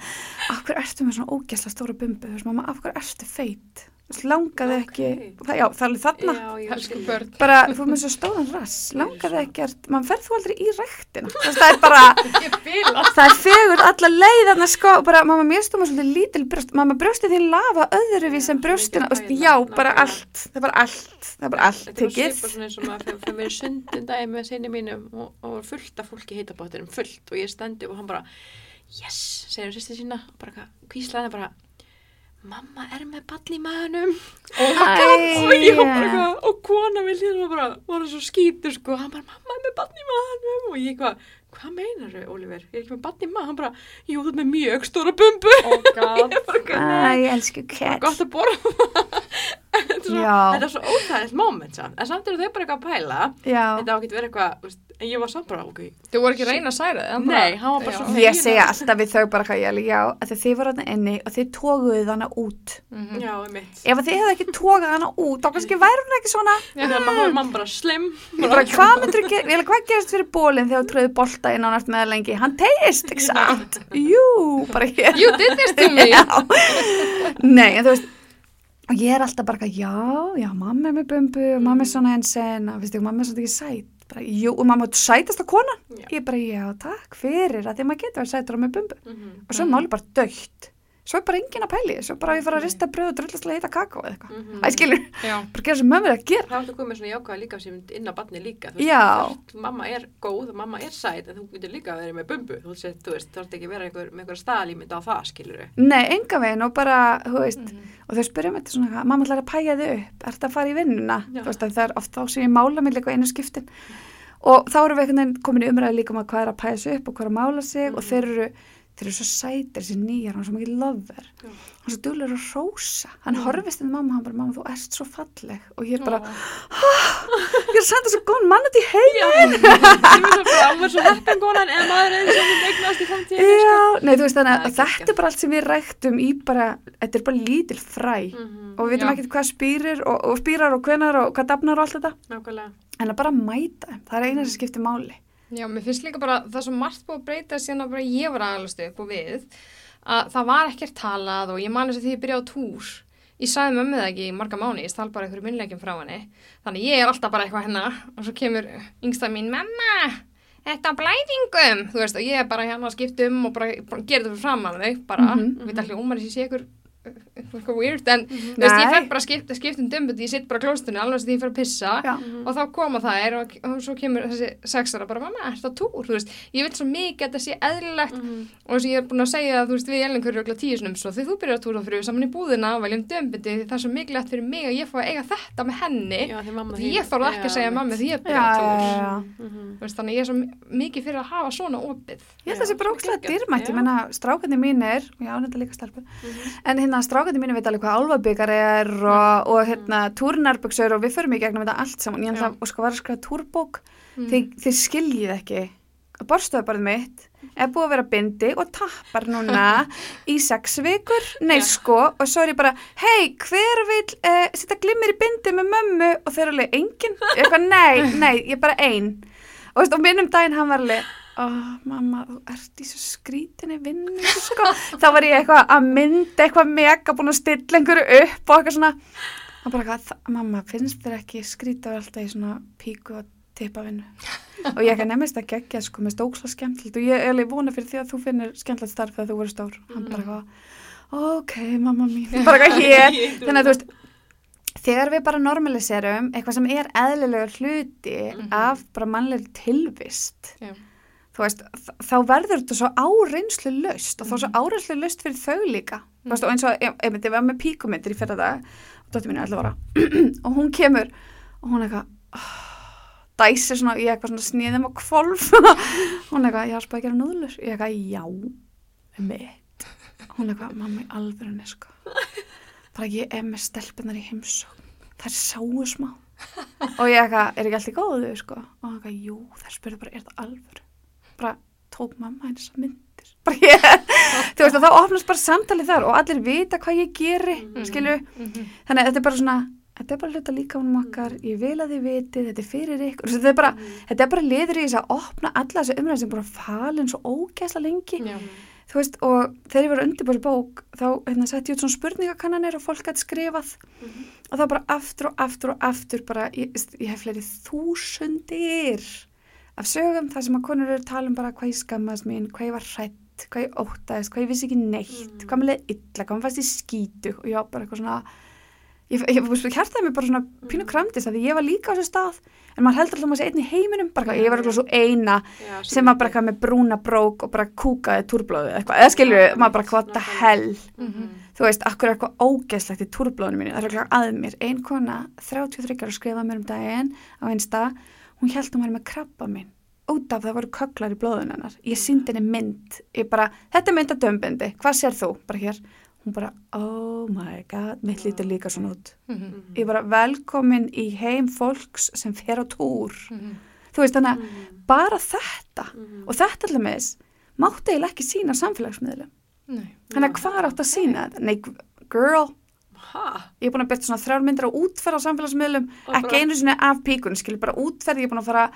af hverju ertu með svona ógeðslega stóra bumbu, þú veist, mamma, af hverju ertu feit Langaði ekki, það, já, það er þarna, Já, bara, þú með svo stóðan rass, langaði ekkert, mann ferð þú aldrei í veist, það er bara, það. er fegur alla leið þarna sko, bara, mamma, mér stóma svolítið lítil brjóst, mamma, brjóstið þín lafa öðruvísi en veist, pæla, já, bara allt, það er bara allt, það er bara allt Þetta er bara tekið. svipað svona eins og maður fyrir, mér sundin dagi með sinni mínum og, og var fullt af fólki heitabáttinum, fullt. Og ég stendi og hann bara, yes, segir hún sýsti sína. Og bara kvíslaði bara, mamma er með ball í maðunum og ég var bara eitthvað, og kona við hlýðum var bara, það svo skítur sko, hann bara, mamma er með ball í maðunum og ég eitthvað, hvað meinar þau, Oliver? Ég er ekki með ball í maðunum, hann bara, jú, þú ert með mjög stóra bumbu. Oh god. Ég bara, eitthvað, nei, Æ, elsku bara kett. gott að borða þetta er svo, Já. þetta er svo óþægilegt moment samt. en samt eru þau bara eitthvað að pæla Já. þetta á að geta verið eitthvað en ég var samt bara ok Þú voru ekki reyna að særa bara- Nei, hann var bara Já. svo Ég segja alltaf við þau bara hvað ég alveg, já, að þið voru þarna inni og þið tóguðu hana út. Mhm. já, einmitt Ef þið hefðu ekki tógað hana út, þá kannski væri hún ekki svona, en þannig að maður bara slim ég bara, hvað myndur ekki, ég hvað gerist fyrir bólinn þegar þú tröðu bolta inn á nært með lengi? Hann tegist, ekki satt? Jú, bara hér. This to me. Já. Nei, en þú veist, og ég er alltaf bara, já, já, mamma er með bumbu og mamma er svona hensen, og veistu, mamma er svona ekki sæt. Bara, jú, og mamma er sætasta konan. Já. Ég bara, já, takk fyrir að því að maður getur verið sætur á með bumbu. Mhm. Og svo máli bara dögt. Svo er bara enginn að pæli, svo bara ég fara að rista bröð og drullast að heita kakó eða eitthvað. Mhm. Það skilur, Já. bara gera sem mömmu er að gera. Það að koma með svona jákvæða líka sem inn á batni líka. Þú. Veist, mamma er góð, mamma er sæt, en þú getur líka að vera með bumbu. Þú veist, þú veist, þú ert ekki að vera einhver, með einhver staðlímynd á það, skilur við. Nei, enga veginn og bara, þú veist, Mhm. og þau spyrja mig þetta svona, mamma ætlar að pæja þig upp, ert að fara í vinnuna? Þú veist, að það er oft þá sem ég mála mig líka einu skiptin. Og þá erum við komin í umræði líka um að hvað er að pæja sig upp og hvað er að mála sig og Mhm. þeir eru, þeir eru svo sætir, þessi nýjar, hann er svo mikið lover. Já. Hann er svo duglegur að rósa. Hann horfist inn í mamma, hann bara, mamma, þú ert svo falleg. Og ég er bara, Ó. ég er að senda svo góðan mann út í heim. Það var svo heppin konan en maður er sem við eignast í framtíðinni, sko. Nei, þú veist þannig að þetta er bara allt sem við ræktum í bara, þetta er bara lítil fræ Mhm. og við veitum ekkert hvað spýrir og, og spýrar og hvenar og hvað dafnar og allt þetta Nákvæmlega. en að bara mæta það er eina sem skiptir máli Já, mér finnst líka bara, það er svo margt búið að breyta síðan að bara ég var aðalast upp og við, að það var ekkert talað og ég man þess að því ég byrjaði á túr. Ég sagði mömmu það ekki í marga mánu, ég stál bara einhverju minnlegjum frá henni. Þannig ég er alltaf bara eitthvað hérna og svo kemur yngstað mín, mamma, þetta á blæðingum, þú veist, og ég er bara hérna að skipta um og bara, bara gera þetta fyrir framan þau, bara, við ætlum ómar þessi sé ykkur eitthvað weird, en Mhm. þú veist, ég fer bara að skipta, skipta um dömbut, ég sitt bara klóstunni, alveg sem því ég fer að pissa Já. og þá koma þær og, og svo kemur þessi sexara bara, mamma, er þetta túr, þú veist ég vil svo mikið að þetta sé eðlilegt Mhm. og þess að ég er búin að segja, þú veist, við Elin hverju ögla tíu snum, svo þegar þú byrjar að túra fyrir við saman í búðina og veljum dömbindi, það er svo mikilvægt fyrir mig að ég fá að eiga þetta með henni Já, því ég þarf ekki að segja mamma því ég já, byrja að já, túr já. Mhm. Þú veist, þannig að að hérna strákandi mínir veit alveg hvað álfabyggar er og, og hérna túrnarbyggsur og við förum í gegnum þetta allt saman, ég ætla og sko var að skrifa túrbók. Mm. þið, þið skiljið ekki. Borstöðubarð mitt er búið að vera bindi og tappar núna í sex vikur, nei Já. sko og svo er ég bara, hei, hver vil uh, setja glimmir í bindi með mömmu? Og þeir eru alveg engin, ég eitthvað, nei, nei ég er bara ein. Og, og minnum daginn hann var alveg Oh, mamma, þú ert í svo skrítinni vinnu, sko. Þá var ég eitthvað að mynda eitthvað mega búin að stilla einhverju upp og eitthvað svona. Og bara eitthvað, "Þa- mamma, finnst þér ekki skrítið alltaf í svona píku og tippa vinnu? og ég ekki nefnist að gegja, sko, með stóksla skemmtilegt og ég er vona fyrir því að þú finnir skemmtilegt starf þegar þú verður stór. Hann bara eitthvað, ok, mamma mín, bara eitthvað hér. Þannig að þú veist, þegar við bara normaliserum eitthvað sem er eðlilega hluti Mhm. af bara mannlega tilvist Já. Veist, þá verður þetta svo áreinslu löst og þá svo áreinslu löst fyrir þau líka. Þú veist, og eins og, ef ég var með píkumyndir í fyrra dag, dóttir mín er 11 ára og hún kemur og hún eitthvað oh, dæsir svona, ég eitthvað svona sniðum og kvolf hún eitthvað, ég har spæð að gera núðlur. Ég eitthvað, já, mitt hún eitthvað, mamma í alvörunni sko. Bara ég er með stelpunar í heimsókn. Það er sáu smá. Og ég eitthvað, er ekki allt í góðu sko? Og hann eitthvað, jú, bara, tók mamma henni þessar myndir ég, þú veist, og þá opnast bara samtalið þar og allir vita hvað ég geri Mhm. skilu, Mhm. þannig að þetta er bara svona þetta er bara hluta líka um okkar, ég vil að þið vitið þetta er fyrir ykkur, þetta er bara þetta er bara liður í þess að opna alla þessu umræð sem bara falin svo ógæsla lengi Já. þú veist, og þegar ég var að undirbúra bók, þá hérna, setti ég út svona spurningakannanir og fólk gæti skrifað Mhm. og það bara aftur og aftur og aftur bara, ég, ég hef fleiri þúsundir af sögum þar sem að konur eru að tala um bara hvað ég skammast mín, hvað ég var hrætt hvað ég óttaðist, hvað ég vissi ekki neitt Mm. hvað mér leið illa, hvað mér fannst ég skítu og ég var bara eitthvað svona ég, ég, ég hjartaði mér bara svona pínu Mm. kramdist að ég var líka á þessu stað en maður heldur alltaf að maður sé einn í heiminum bara, eitthvað, ég var eitthvað svo eina Já, sem var bara eitthvað með brúna brók og bara kúkaði túrblóðu eitthvað, eða skilju, maður bara hvað nákvæmlega. hell Mhm. þú veist, akkur er eitthvað ógeðslegt í túrblóðinu mínu, það er eitthvað að mér ein kona, 33 ára skrifaði mér um daginn á einsta, hún held hún var með krabba mín, út af það voru köklar í blóðun hennar, ég síndi henni mynd. Ég bara, þetta er mynd að dömbindi hvað sér þú, bara hér. Hún bara, oh my god, mitt lítur líka svona út. Mhm. ég bara, velkomin í heim fólks sem fer á túr. Mhm. þú veist, þannig að Mhm. bara þetta. Mhm. og þetta allir með mátti eiginlega ekki sína samfélagsmiðlum. Þannig að hvað átt að sína þetta? Nei, girl, Ha? ég er búin að byrja svona þrjár myndir á útferð á samfélagsmiðlum Og ekki bara- einu sinni af píkun, skilur bara útferð ég er búin að fara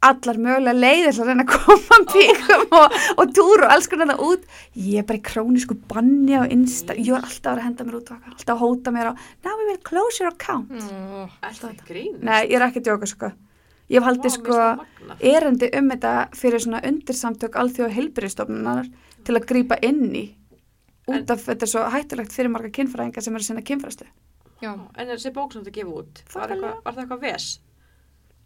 allar mögulega leiðir að reyna að koma píkum og, og túr og alls konar það út. Ég er bara í krónísku banni á Insta ég var alltaf að vera að henda mér út og alltaf að hóta mér á now we will close your account. Ó, Er það grín? nei, ég er ekki að djóka sko. Ég hef haldið sko erindi um þetta fyrir svona undirsamtök alþjóða heilbyrjastofnunar til að grípa inn í út af þetta er svo hættulegt fyrir marga kynfræðingar sem eru að sinna kynfræðslu Já, En þessi bók sem þú gefið út, var, eitthvað, var það eitthvað ves?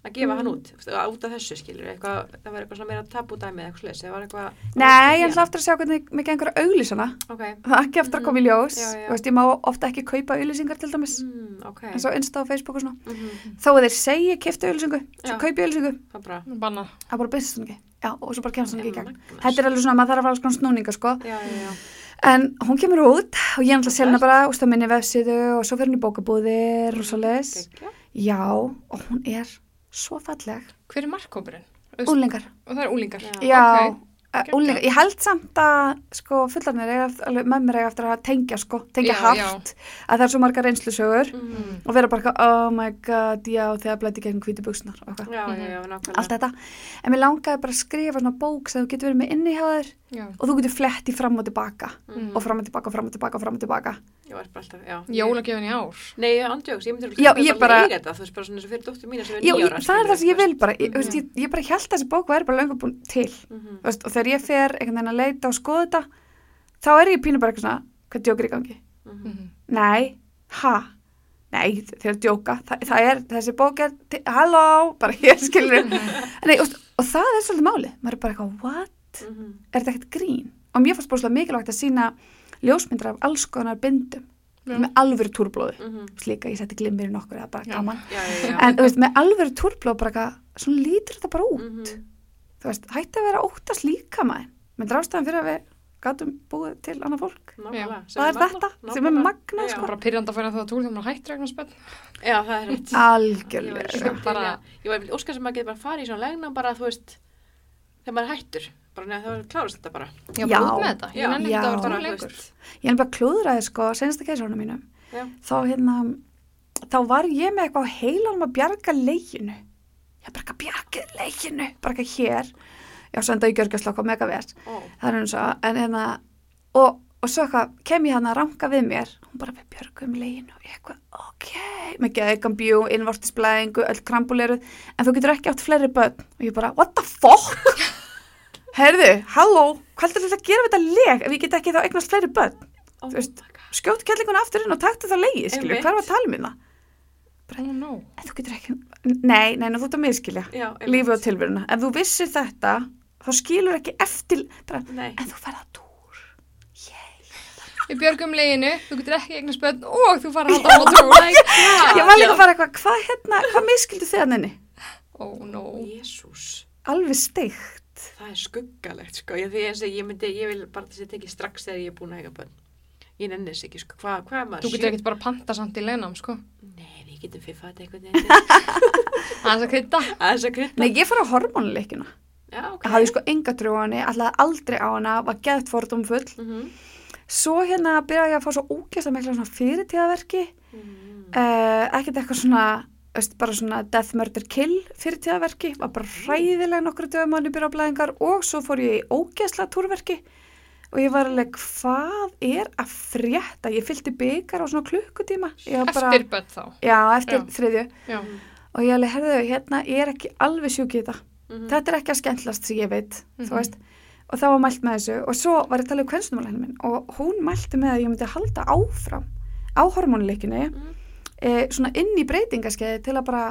Að gefa Mm. hann út, út af þessu skilur, eitthvað, það var eitthvað svona meira tabúdæmi eða eitthvað slags, það var eitthvað... Nei, ég ætla aftur að sjá hvernig mig gengur að auglýsana. Ok, Það er ekki eftir að koma í ljós. Já, já. Veist, ég má ofta ekki kaupa auglýsingar til dæmis. mm, ok. eins og Insta og Facebook og svona. Mhm, Þó að þeir segja kiftu auglýsingu, svo kaupi auglýsingu. Það er bara... Það er. Já, og svo bara kemst hún ekki í gegn. Magnað. Þetta er alveg svona, maður þarf að fara snúninga, sko. Já, já, já. En hún kemur út og ég er alltaf selna bara úst á minni vefsíðu og svo fyrir hún í bókabúðir og svo les. Já, og hún er svo falleg. Hver er markkópurinn? Úlingar. Og það er úlingar. Já. Já, Ok. Úlingar. Ég held samt að sko fullarnir með mér eiga eftir að tengja sko, tengja Já, hart að það er svo margar reynslusögur Mhm. og vera bara oh my god, já, þegar blæti gegn hvíti buksnar eitthvað, Já, já, já, nákvæmlega. allt þetta. En mér langaði bara að skrifa svona bók sem þú getur verið með inni hjá þér og þú getur flett í fram og tilbaka Mhm. og fram og tilbaka og fram og tilbaka og fram og tilbaka. Ég var bara alltaf, já. Jólagjöfin í ár. Nei, ég andjóks, ég myndi Já, ég bara- eiga þetta, þú veist, bara svona eins og fyrir dóttur mína sem er Já, nýjára. ég, það er það sem ég vil bara, ég, Mhm. veist, ég, ég bara held að þessi bók væri bara löngu búin til Mhm. veist, og þegar ég fer einhvern veginn að leita og skoða þetta þá er ég pínu bara eitthvað svona, hvað djókir í gangi? Mhm. Mhm. Nei, ha? Nei, þeir eru að djóka. Þa, það er, þessi bók er, til- halló, bara ég skilur. Nei, og, og það er svolítið máli. Maður er bara eitthvað, what? Mhm. Er þetta ekkert grín? Og mér fannst búinlega mikilvægt að sína ljósmyndar af alls konar bindum Já. með alvöru túrblóði. Mhm. Slíka, ég setti glimmir í nokkur eða bara gaman. Já, já, já. En þú veist, með alvöru túrblóð bara eitthvað, svona lítur þetta bara út. Mhm. Þú veist, hætti að vera óttast líka maður. Með drástaðan fyrir að við gátum búið til annað fólk. Sem Það er magnað, þetta sem er Já. sko. Bara pyrranda að færa það túr þegar maður hættir eitthvað spenn. Já, það er rétt. Algjörlega. Ég var var óskar sem maður getur bara farið í svona legna bara, þú veist, þegar maður er hættur, bara neða það klárast þetta bara. Já, Já. þetta. Já. Ég Já. að Bara. Ég er bara klúðraði sko, senasta keisarunum mínum. Já. Þá hérna, þá var ég með eitthvað á heilanum að bjarga leginu. Ég bara ekki bjargið leginu, bara ekki hér. Já, svo enda í gjörgjörslokk og megavert. Ó, Það er eins og, en hérna, og, og svo eitthvað, kem ég hann að ranka við mér. Hún bara við björgum leginu og ég eitthvað, ok. Með geðegan bjú, innvortisblæðingu, öll krambuleruð. En þú getur ekki átt fleiri börn. Og ég bara, what the fuck? Herðu, halló, hvað er þetta að gera við þetta leg ef ég get ekki þá eignast fleiri börn? oh Þú veist, my God. skjótt kellingun aftur inn og taktu þá leið, skilju, hvað er að tala um það? Oh no. En þú getur ekki, nei, nei, þú ert að miskilja lífið og tilveruna. Ef þú vissir þetta, þá skilur ekki eftir, bara, en þú ferð á túr. Yay. Við björgum leginu, þú getur ekki eignast bönn og þú fara að halda á túr. Ég var líka bara eitthvað, hvað hérna, hvað miskildu þið hann inni? Oh no. Alveg steikt. Það er skuggalegt, sko. Ég, ég myndi, ég vil bara þessi tekið strax þegar ég er búin að eiga bönn. Ég nenni þess ekki, sko. Hvað hva er maður? Þú getur ekkert bara panta samt í leginam, sko. Nei, við getum fiffað þetta. Það er að krydda. Aðeins að krydda. Nei, ég fór á hormónuleikina. Já, ok. Það hafði sko enga trú á henni, alltaf aldrei á hana, var geðt fordómfull. Mhm. Svo hérna byrjaði ég að fá svo ógæslega mikla svona fyrirtíðaverki. Mm. uh, ekkert eitthvað svona veist, bara svona death murder kill fyrir tíðaverki, var bara hræðilega nokkru dögum á nýbyrjablaðingar og svo fór ég í ógæsla túrverki og ég var alveg, hvað er að frétta? Ég fylgdi byggar á svona klukkutíma. Bara, Eftir börn þá. Já, eftir Já. þriðju. Já. Og ég alveg, herðu, hérna, ég er ekki alveg sjúk í þetta. Mhm. Þetta er ekki að skemmtlast sem ég veit, Mhm. þú veist. Og þá var mælt með þessu og svo var ég að tala um kvenstumalæknum minn og hún mælti með að ég myndi halda áfram á hormónuleikinni Mhm. E, svona inn í breytingaskeiði til að bara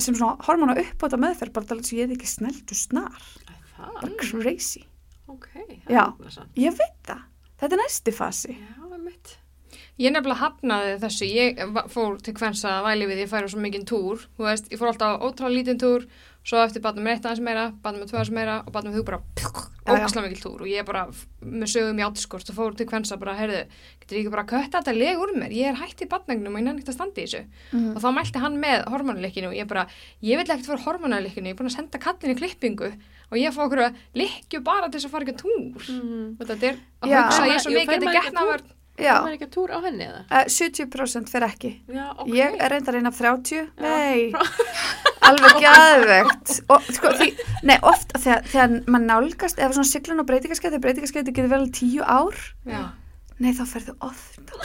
sem svona hormónu uppbóta meðferð bara til þess að ég er ekki sneldu snar. Það, bara crazy, ok. það Já. er ég veit það. Þetta er næsti fasi. Já. Ég nefnilega hafnaði þessu, ég fór til hvensa væli við, ég færi á svo mikinn túr, þú veist, ég fór alltaf á ótrúlega lítinn túr, svo eftir batnum með eitt aðeins meira, batnum með tvö aðeins meira og batnum með þú bara ógæslega mikil túr og ég bara með sögum í átiskort og fór til hvensa bara, heyrðu, getur ég ekki bara kötta þetta leg úr mér, ég er hætt í batningnum og ég nefnir ekki að standa í þessu. mm. Og þá mælti hann með hormonuleikinu og ég bara, ég vil ekkert fara hormonuleikinu, ég er búin að senda kallin í klippingu og ég fá okkur að likju bara til þess að fara ekki túr. Mm. Þetta er að Já. hugsa að ég svo mikið já, Það er ekki túr á henni eða? uh, 70% fyrir ekki Já, ok. ég er reyndar af 30 nei, alveg gæðvegt og sko, því, nei, oft þegar, þegar maður nálgast, eða svona siglun og breytingaskeið þegar breytingaskeið getur vel tíu ár Já. nei, þá ferðu ofta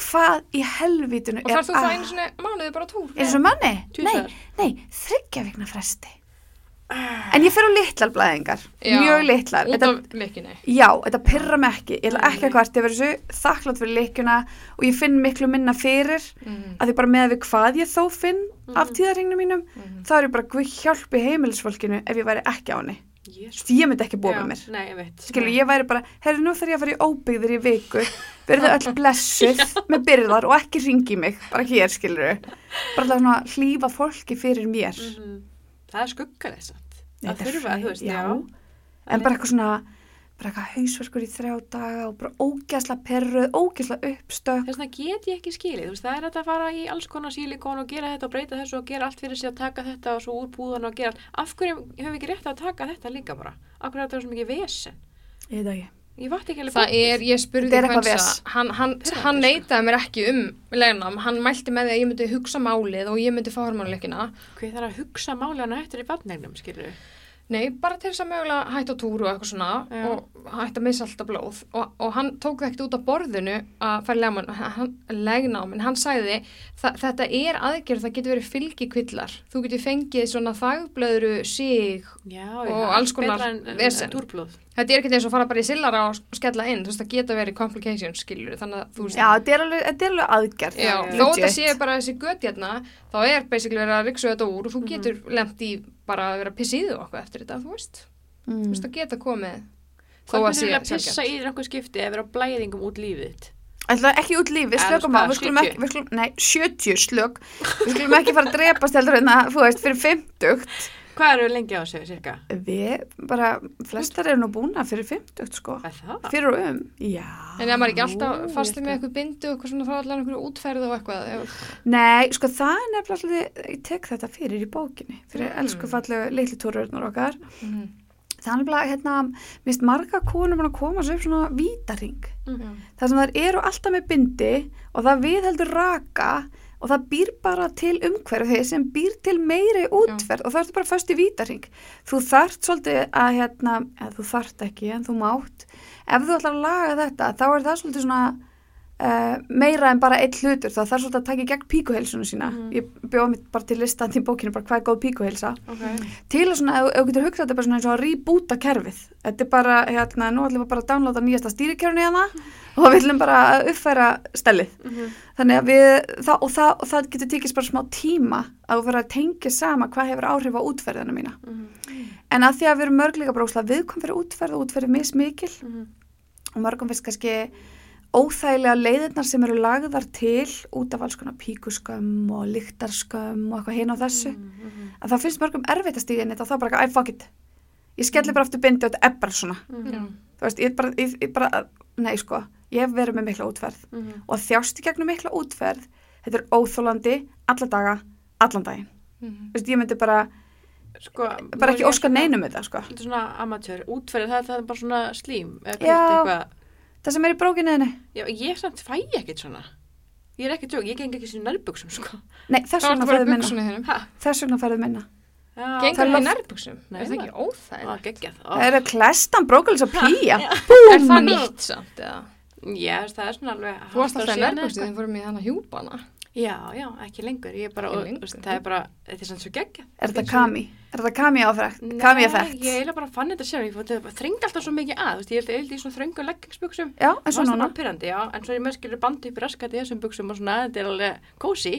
hvað í helvítinu Og er þarf þú það að- einu svona mánuði bara túr? Það svo manni? Nei, nei, þryggja vikna fresti. En ég fer á litlar blæðingar, Já, mjög litlar. Út af leikinu. já, þetta pyrra mig ekki. Ég ætla ekki að hvart, ég verður svo þakklátt fyrir leikjuna og ég finn miklu minna fyrir Mm. að því bara með við hvað ég þó finn af Mhm. tíðarhingnum mínum, Mhm. þá er ég bara guð hjálpi heimilisfólkinu ef ég væri ekki á henni. Jésus. Ég myndi ekki búa Já, með mér. Nei, ég veit. Skilur, ég væri bara, herri, nú þarf ég að fara í óbyggðir í viku, verðu öll blessuð með byrðar og ekki ringi mig, bara hér, skilur bara hlýfa fólki fyrir mér. Mhm. Það er skuggalegt samt. Það þurfa, þú veist, já. En bara eitthvað svona, bara eitthvað hausverkur í þrjá daga og bara ógæsla perruð, ógæsla uppstökk. Þess vegna get ég ekki skilið, þú veist, það er að fara í alls konar sílikon og gera þetta og breyta þessu og gera allt fyrir sig og taka þetta og svo úr búðan og gera allt. Af hverju höfum við ekki rétt að taka þetta líka bara? Af hverju er þetta svo mikið vesen? Ég veit ekki. Ég vart ekki alveg Það er, ég spurði er ves. hann, hann, hann neitaði mér ekki um legnam, hann mælti með því að ég myndi hugsa málið og ég myndi fá hormonuleikina. Hvað þarf að hugsa máli hann eftir í vatnegnum, skilur við? Nei, bara til þess að mögulega hætta á túru og eitthvað svona Já. og hætta að missa alltaf blóð og, og hann tók það ekkert út á borðinu að fara legna, hann, legna á menn hann sagði þa þetta er aðgerð, það getur verið fylgikvillar þú getur fengið svona þagblöðru sig, Já, Og alls konar vesen. þetta er ekkert eins og fara bara í sillara og skella inn, þú veist það geta verið complications skilur, þannig að þú veist Já, þetta er alveg, þetta er alveg aðgerð. Já, þó þetta sé bara þessi gött hérna, þá er basically verið að riksu þetta úr og þú Mhm. getur lemt í bara að vera pissið og eitthvað eftir þetta, þú veist þú Mm. veist það geta komið þó Hvað að sé að pissa í þér einhver skipti ef vera á blæðingum út lífið? Ætla ekki út lífið, Eða, slökum á, við skulum 70? ekki, við skulum, nei, 70 slök, við skulum ekki fara að drepast heldur en að, þú veist, fyrir 50. Hvað eru lengi á sig, cirka? Við, bara, flestar eru nú búna fyrir 50, sko. Er það? Fyrir og um, já. En er maður ekki alltaf fastið með eitthvað bindu og eitthvað svona þá allan einhverju útferð og eitthvað ef- Nei, sko það er nefnilega, svolítið- ég tek þetta fyrir í bókinni, fyrir Mm. elsku fallegu litli túrurnar okkar. Mhm. Það er nefnilega, hérna, mist marga búin að koma svo upp svona vítaring. Já. Það sem þær eru alltaf með bindi og það viðheldur raka og það býr bara til umhverfi sem býr til meiri útferð og það ertu bara föst í vítaring. Þú þart svolítið að, hérna, þú þart ekki en þú mátt. Ef þú ætlar að laga þetta, þá er það svolítið svona uh, meira en bara eitt hlutur. Það þarf svolítið að taka í gegn píkuheilsunu sína. Mhm. Ég bjóða mitt bara til listan til bókinu, bara hvað er góð píkuheilsa Ok. til að svona, ef þú getur hugsað þetta bara svona eins og að reboota kerfið þetta er bara, hérna, nú ætlum við bara að downloada nýjasta stýrikerfni hana og við ætlum bara að uppfæra stellið Mhm. þannig að við, það, og, það, og það getur tekist bara smá tíma að fyrir að tengja sama hvað hefur áhrif á útferðina mína Mhm. en að því að við erum mörg líka bara óslega viðkom fyrir útferð og útferð er mismikil Mhm. og mörgum finnst kannski óþægilega leiðirnar sem eru lagðar til út af alls konar píkuskömm og lyktarskömm og eitthvað hinn á þessu Mhm. að það finnst mörgum erfitt að stíða inn í þetta og þá bara, æ, fuck it ég skelli bara aftur bindi og þetta er bara svona Mhm. Já. þú veist, ég bara, ég, ég bara nei sko, ég hef verið með mikla útferð Mhm. og að þjást í gegnum mikla útferð þetta er óþólandi, alla daga allan daginn, Mhm. þú veist, ég myndi bara Sko, bara ekki er óska svona- neinum þetta, sko Þetta er svona amatör, útferð, það, það er bara svona slím eða Já. kveikt eitthvað. Það sem er í brókinni henni, Já, ég samt fæ ekkert svona. Ég er ekki tjók, ég geng ekki svona nærbuksum, sko. nei, þess vegna færðu minna þess vegna færðu minna, Gengur Það í? Nei, Er það ekki óþægilegt? Það eru klestan, brókulis og pía. Er það nýtt samt? Já, það er svona alveg... Þú varst alltaf í nærbuksum eitthvað. þegar fórum í hana hjúpana. Já, já, ekki lengur. Er þú það er bara, þetta er svona svo geggjað. Er þetta kami? Er þetta kami áfært? Nei, ég eiginlega bara fann þetta sjálf, ég þrengi alltaf svo mikið að, veist, ég held ég held í svona þröngu leggingsbuksum. Já, eins og núna. Pyrrandi, já, en svo er ég með skilur bandi upp í raskat í þessum buksum og svona, þetta er alveg kósi.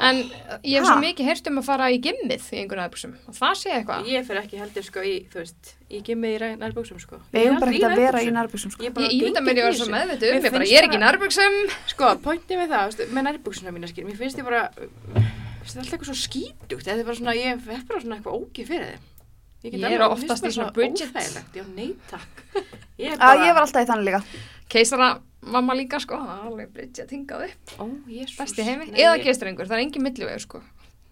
En ég hef svo mikið heyrst um að fara í gimmið í einhverjum nærbuksum. Og það sé eitthvað. Ég fyrir ekki heldur sko í, þú veist, í gimmið í nærbuksum sko. Við eigum bara ekki að vera í nærbuxum, sko. Ég, ímynda mér ég var svo meðvitið um, ég bara, finnst ég er ekki í nærbuksum. Sko, finnst ég alltaf eitthvað svo skítugt, þetta er bara svona, ég er bara svona eitthvað ógið fyrir þeim. Ég get er oftast í svona óþægilegt, Já, nei takk. Ég bara, ég var alltaf í þannig líka. Keisara mamma líka sko, það er alveg Bridget hingað upp. ó, jésús. Besti heimi. Nei, Eða ég- geistrengur, það er engin millivegu sko.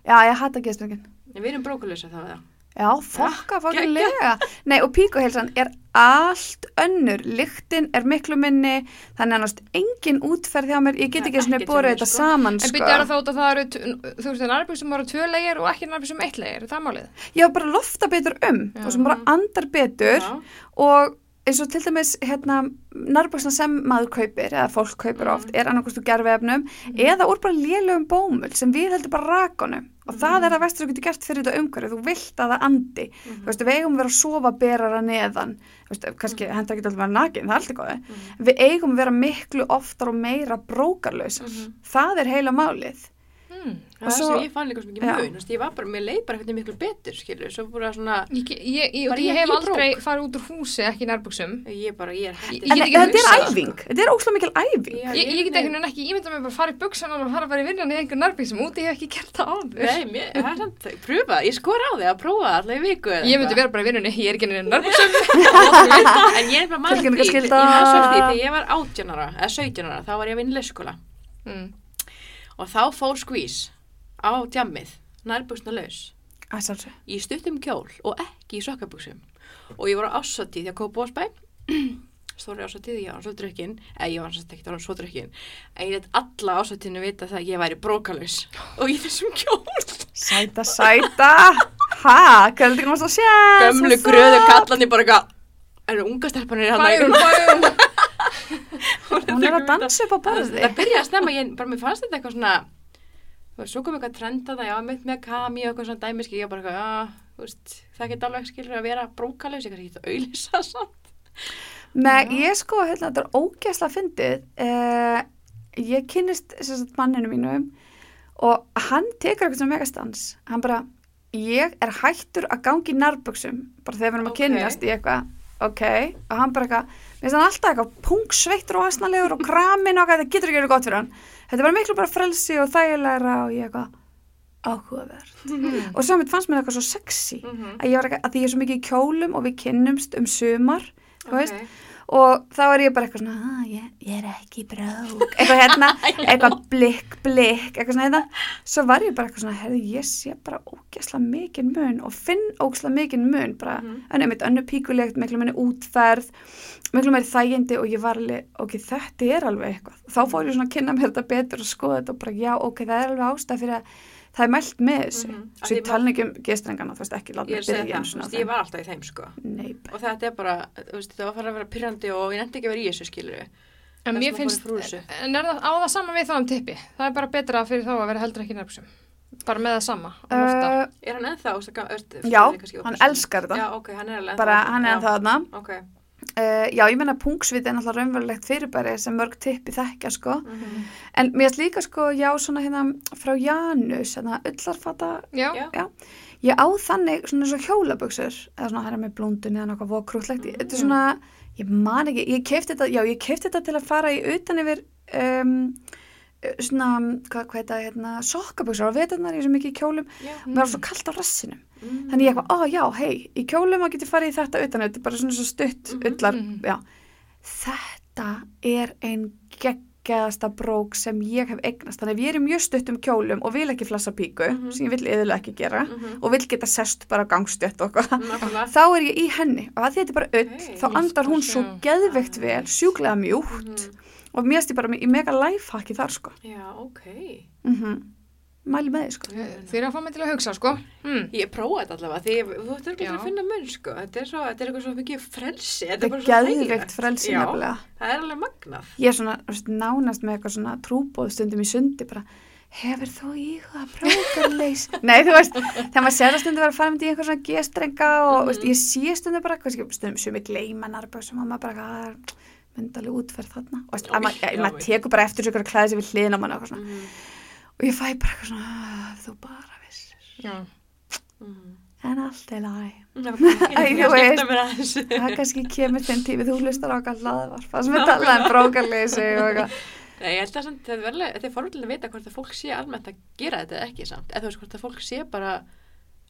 Já, ég hata geðstrengin. Nei, Við erum brókulösa þá eða. Já, fokka, fokka lega. Nei, og píkuheilsan er allt önnur. Lyktin er miklu minni, þannig að nást engin útferð hjá mér. Ég get Það er ekki svona borðið þetta sko. saman, En sko. byrju er það þótt að það eru, þú veist, nærbuksum eru tvö leir og ekki nærbuksum eitt leir, er það málið? Var bara lofta betur um Já. og sem bara andar betur Já. og eins og til dæmis hérna, nærbuksna sem maður kaupir eða fólk kaupir Mhm. oft er annarkostu gerfiefnum eða úr bara lélögum bómull sem við heldur bara rakonum og það Mhm. er að vestur þú getur gert fyrir þetta umhverju þú vilt að það andi. Mhm. þú veist, við eigum að vera að sofa berara neðan. Veist, kannski henda ekki alltaf að vera nakin það er alltaf góði, við eigum að vera miklu oftar og meira brókarlausar. Mhm. það er heila málið Hmm. Það er sem ég fann líka svo mikið mun, ég var bara, mér leið bara eitthvað miklu betur, skilur, svo bara svona, Ég, ég, ég, Bara ég hef aldrei farið út úr húsi ekki í nærbuksum. ég bara, ég er hætti. Ég en ekki þetta er æfing, þetta er óslega mikil æfing Ég, get einhvern veginn ekki, ég mynda mig bara að fara í buksunan og fara bara í vinnan í einhver nærbuksum, úti ég hef ekki gert það áður. Nei, mér, það er samt, pröfa, ég skor á þig að prófa í viku. Ég myndi vera bara í vinnunni, ég er ekki inn í nærbuksum. En ég er bara Og þá fór skvís á djammið, nærbuksna laus, í stuttum kjól og ekki í sokkabuksum. Og ég var á ásatið hjá Kópásbæ, stóri ásatið, ég var svo drukkin, eða ég var svo ekki, það svo drukkin, en ég let alla ásatiðinu vita það að ég væri brókalaus og í þessum kjól. Sæta, sæta. Hvað heldur ekki maður að sjá? Gömlu gröðu kallandi bara eitthvað, eru unga stelpanir hérna Bærum. Hún er að dansa upp á borði Það byrjaði að snemma, ég bara mér fannst þetta eitthvað svona þú veist, svo kom eitthvað trenda það, já, mitt með kami og eitthvað svona dæmiski, ég bara eitthvað, já, þú veist, það geta alveg skilur að vera brókalaus, ég kannski geta auðlýsa samt. Nei, ég sko, hérna, þetta er ógæsla fyndið uh, Ég sagt, manninu mínum og hann tekur eitthvað sem megastans Hann bara, ég er hættur að gangi nærböksum bara þegar við erum að Ok. kynnast í eitthvað ok, og hann bara eitthvað mér finnst hann alltaf eitthvað pungsveittur og hasnalegur og kramin og það getur ekki verið gott fyrir hann þetta bara miklu bara frelsi og þægilegra og ég eitthvað áhugaverð og samt fannst mér eitthvað svo sexy Mhm. að, ég var eitthvað, að ég er svo mikið í kjólum og við kynnumst um sumar þú Ok. veist, og þá er ég bara eitthvað svona ah, ég, ég er ekki brók eitthvað hérna, eitthvað blikk, blikk eitthvað svona hérna, svo var ég bara eitthvað svona herði, ég sé bara ógæsla mikinn mun og finn ógæsla mikinn mun bara, mm en einmitt önnu píkulegt miklu minni útferð, miklu meiri þægindi og ég var alveg, ok, þetta er alveg eitthvað, þá fór ég svona að kynna mér þetta betur og skoða þetta og bara, já, ok, það er alveg ástæð fyrir að það er mælt með þessu Mhm. Af svo ég tala ekki um gestrengana, þú veist ekki láta mig byrja það, á veist, þeim. ég var alltaf í þeim, sko. Nei, Og þetta er bara, þú veist, þetta var að fara að vera pyrrandi og ég nefndi ekki að vera í þessu, skilur. En mér finnst, en er það á það sama við það um tippi? Það er bara betra fyrir þá að vera heldur ekki nærbuksum. Bara með það sama, uh, Er hann ennþá, Já, hann elskar þetta. Bara hann er ennþá þarna Ok. Uh, já, ég menna pungsvit er náttúrulega raunverulegt fyrirbæri sem mörg tippi þekkja sko Mhm. en mér finnst líka sko, já, svona hérna frá Janus, hérna öllarfata Já, Já. ég á þannig svona svo hjólaböksur eða svona hæra með blóndun eða nokkuð vokrútlegt Mm. þetta er svona, ég man ekki ég keifti þetta, já, ég keifti þetta til að fara í utan yfir um, svona, hvað, hvað þetta, hérna sokkaböksur á veturnar, ég er svo mikið í kjólum Já. mér var svo kallt á rassinum Mm. þannig ég eitthvað, ó já, hei, í kjólum að geti farið í þetta utan, þetta er bara svona svo stutt Mhm, ullar, mhm. já þetta er ein geggjaðasta brók sem ég hef eignast, þannig að ég er í mjög stuttum kjólum og vil ekki flassa píku, Mhm. sem ég vil yðurlega ekki gera Mhm. og vil geta sest bara á gangstjött og þá er ég í henni og að þetta er bara ull, Ok, þá andar hún svo sjá. geðveikt vel, sjúklega mjúkt Mhm. Og mér stið bara í mega lifehacki þar sko Já, ok. mm mæli með því sko. Þið eru að fá mig til að hugsa, sko. Mm. Ég prófaði þetta allavega, því þú ættir ekki að finna mun, sko. Þetta er, svo, þetta er eitthvað svo mikið frelsi. Þetta er þægilegt. frelsi Já, nefnilega Það er alveg magnað. ég er svona nánast með eitthvað svona trúbóð stundum í sundi bara hefur þú íhuga brókarleys nei þú veist, þegar maður sér að stundum vera að fara með í eitthvað svona gestrenga og mm. veist, ég sé stundum bara stundum sem ég gleyma nærböksum og maður bara "Ah, það er myndaleg útferð þarna og veist, að maður, já, já. tekur bara eftir ykkur að klæða sig við hliðina á manni og eitthvað Mm. og ég fæ bara eitthvað svona "Ah, þú bara vissir Já. Mm. en allt er læg Já, það kannski kemur þinn tími þú hlustar á hlaðvarp það sem við talaðum um brókarleysi og eitthvað Nei, ég held að þetta er er forvöldin að vita hvort að fólk sé almennt að gera þetta ekki samt. Eða þú veist hvort að fólk sé bara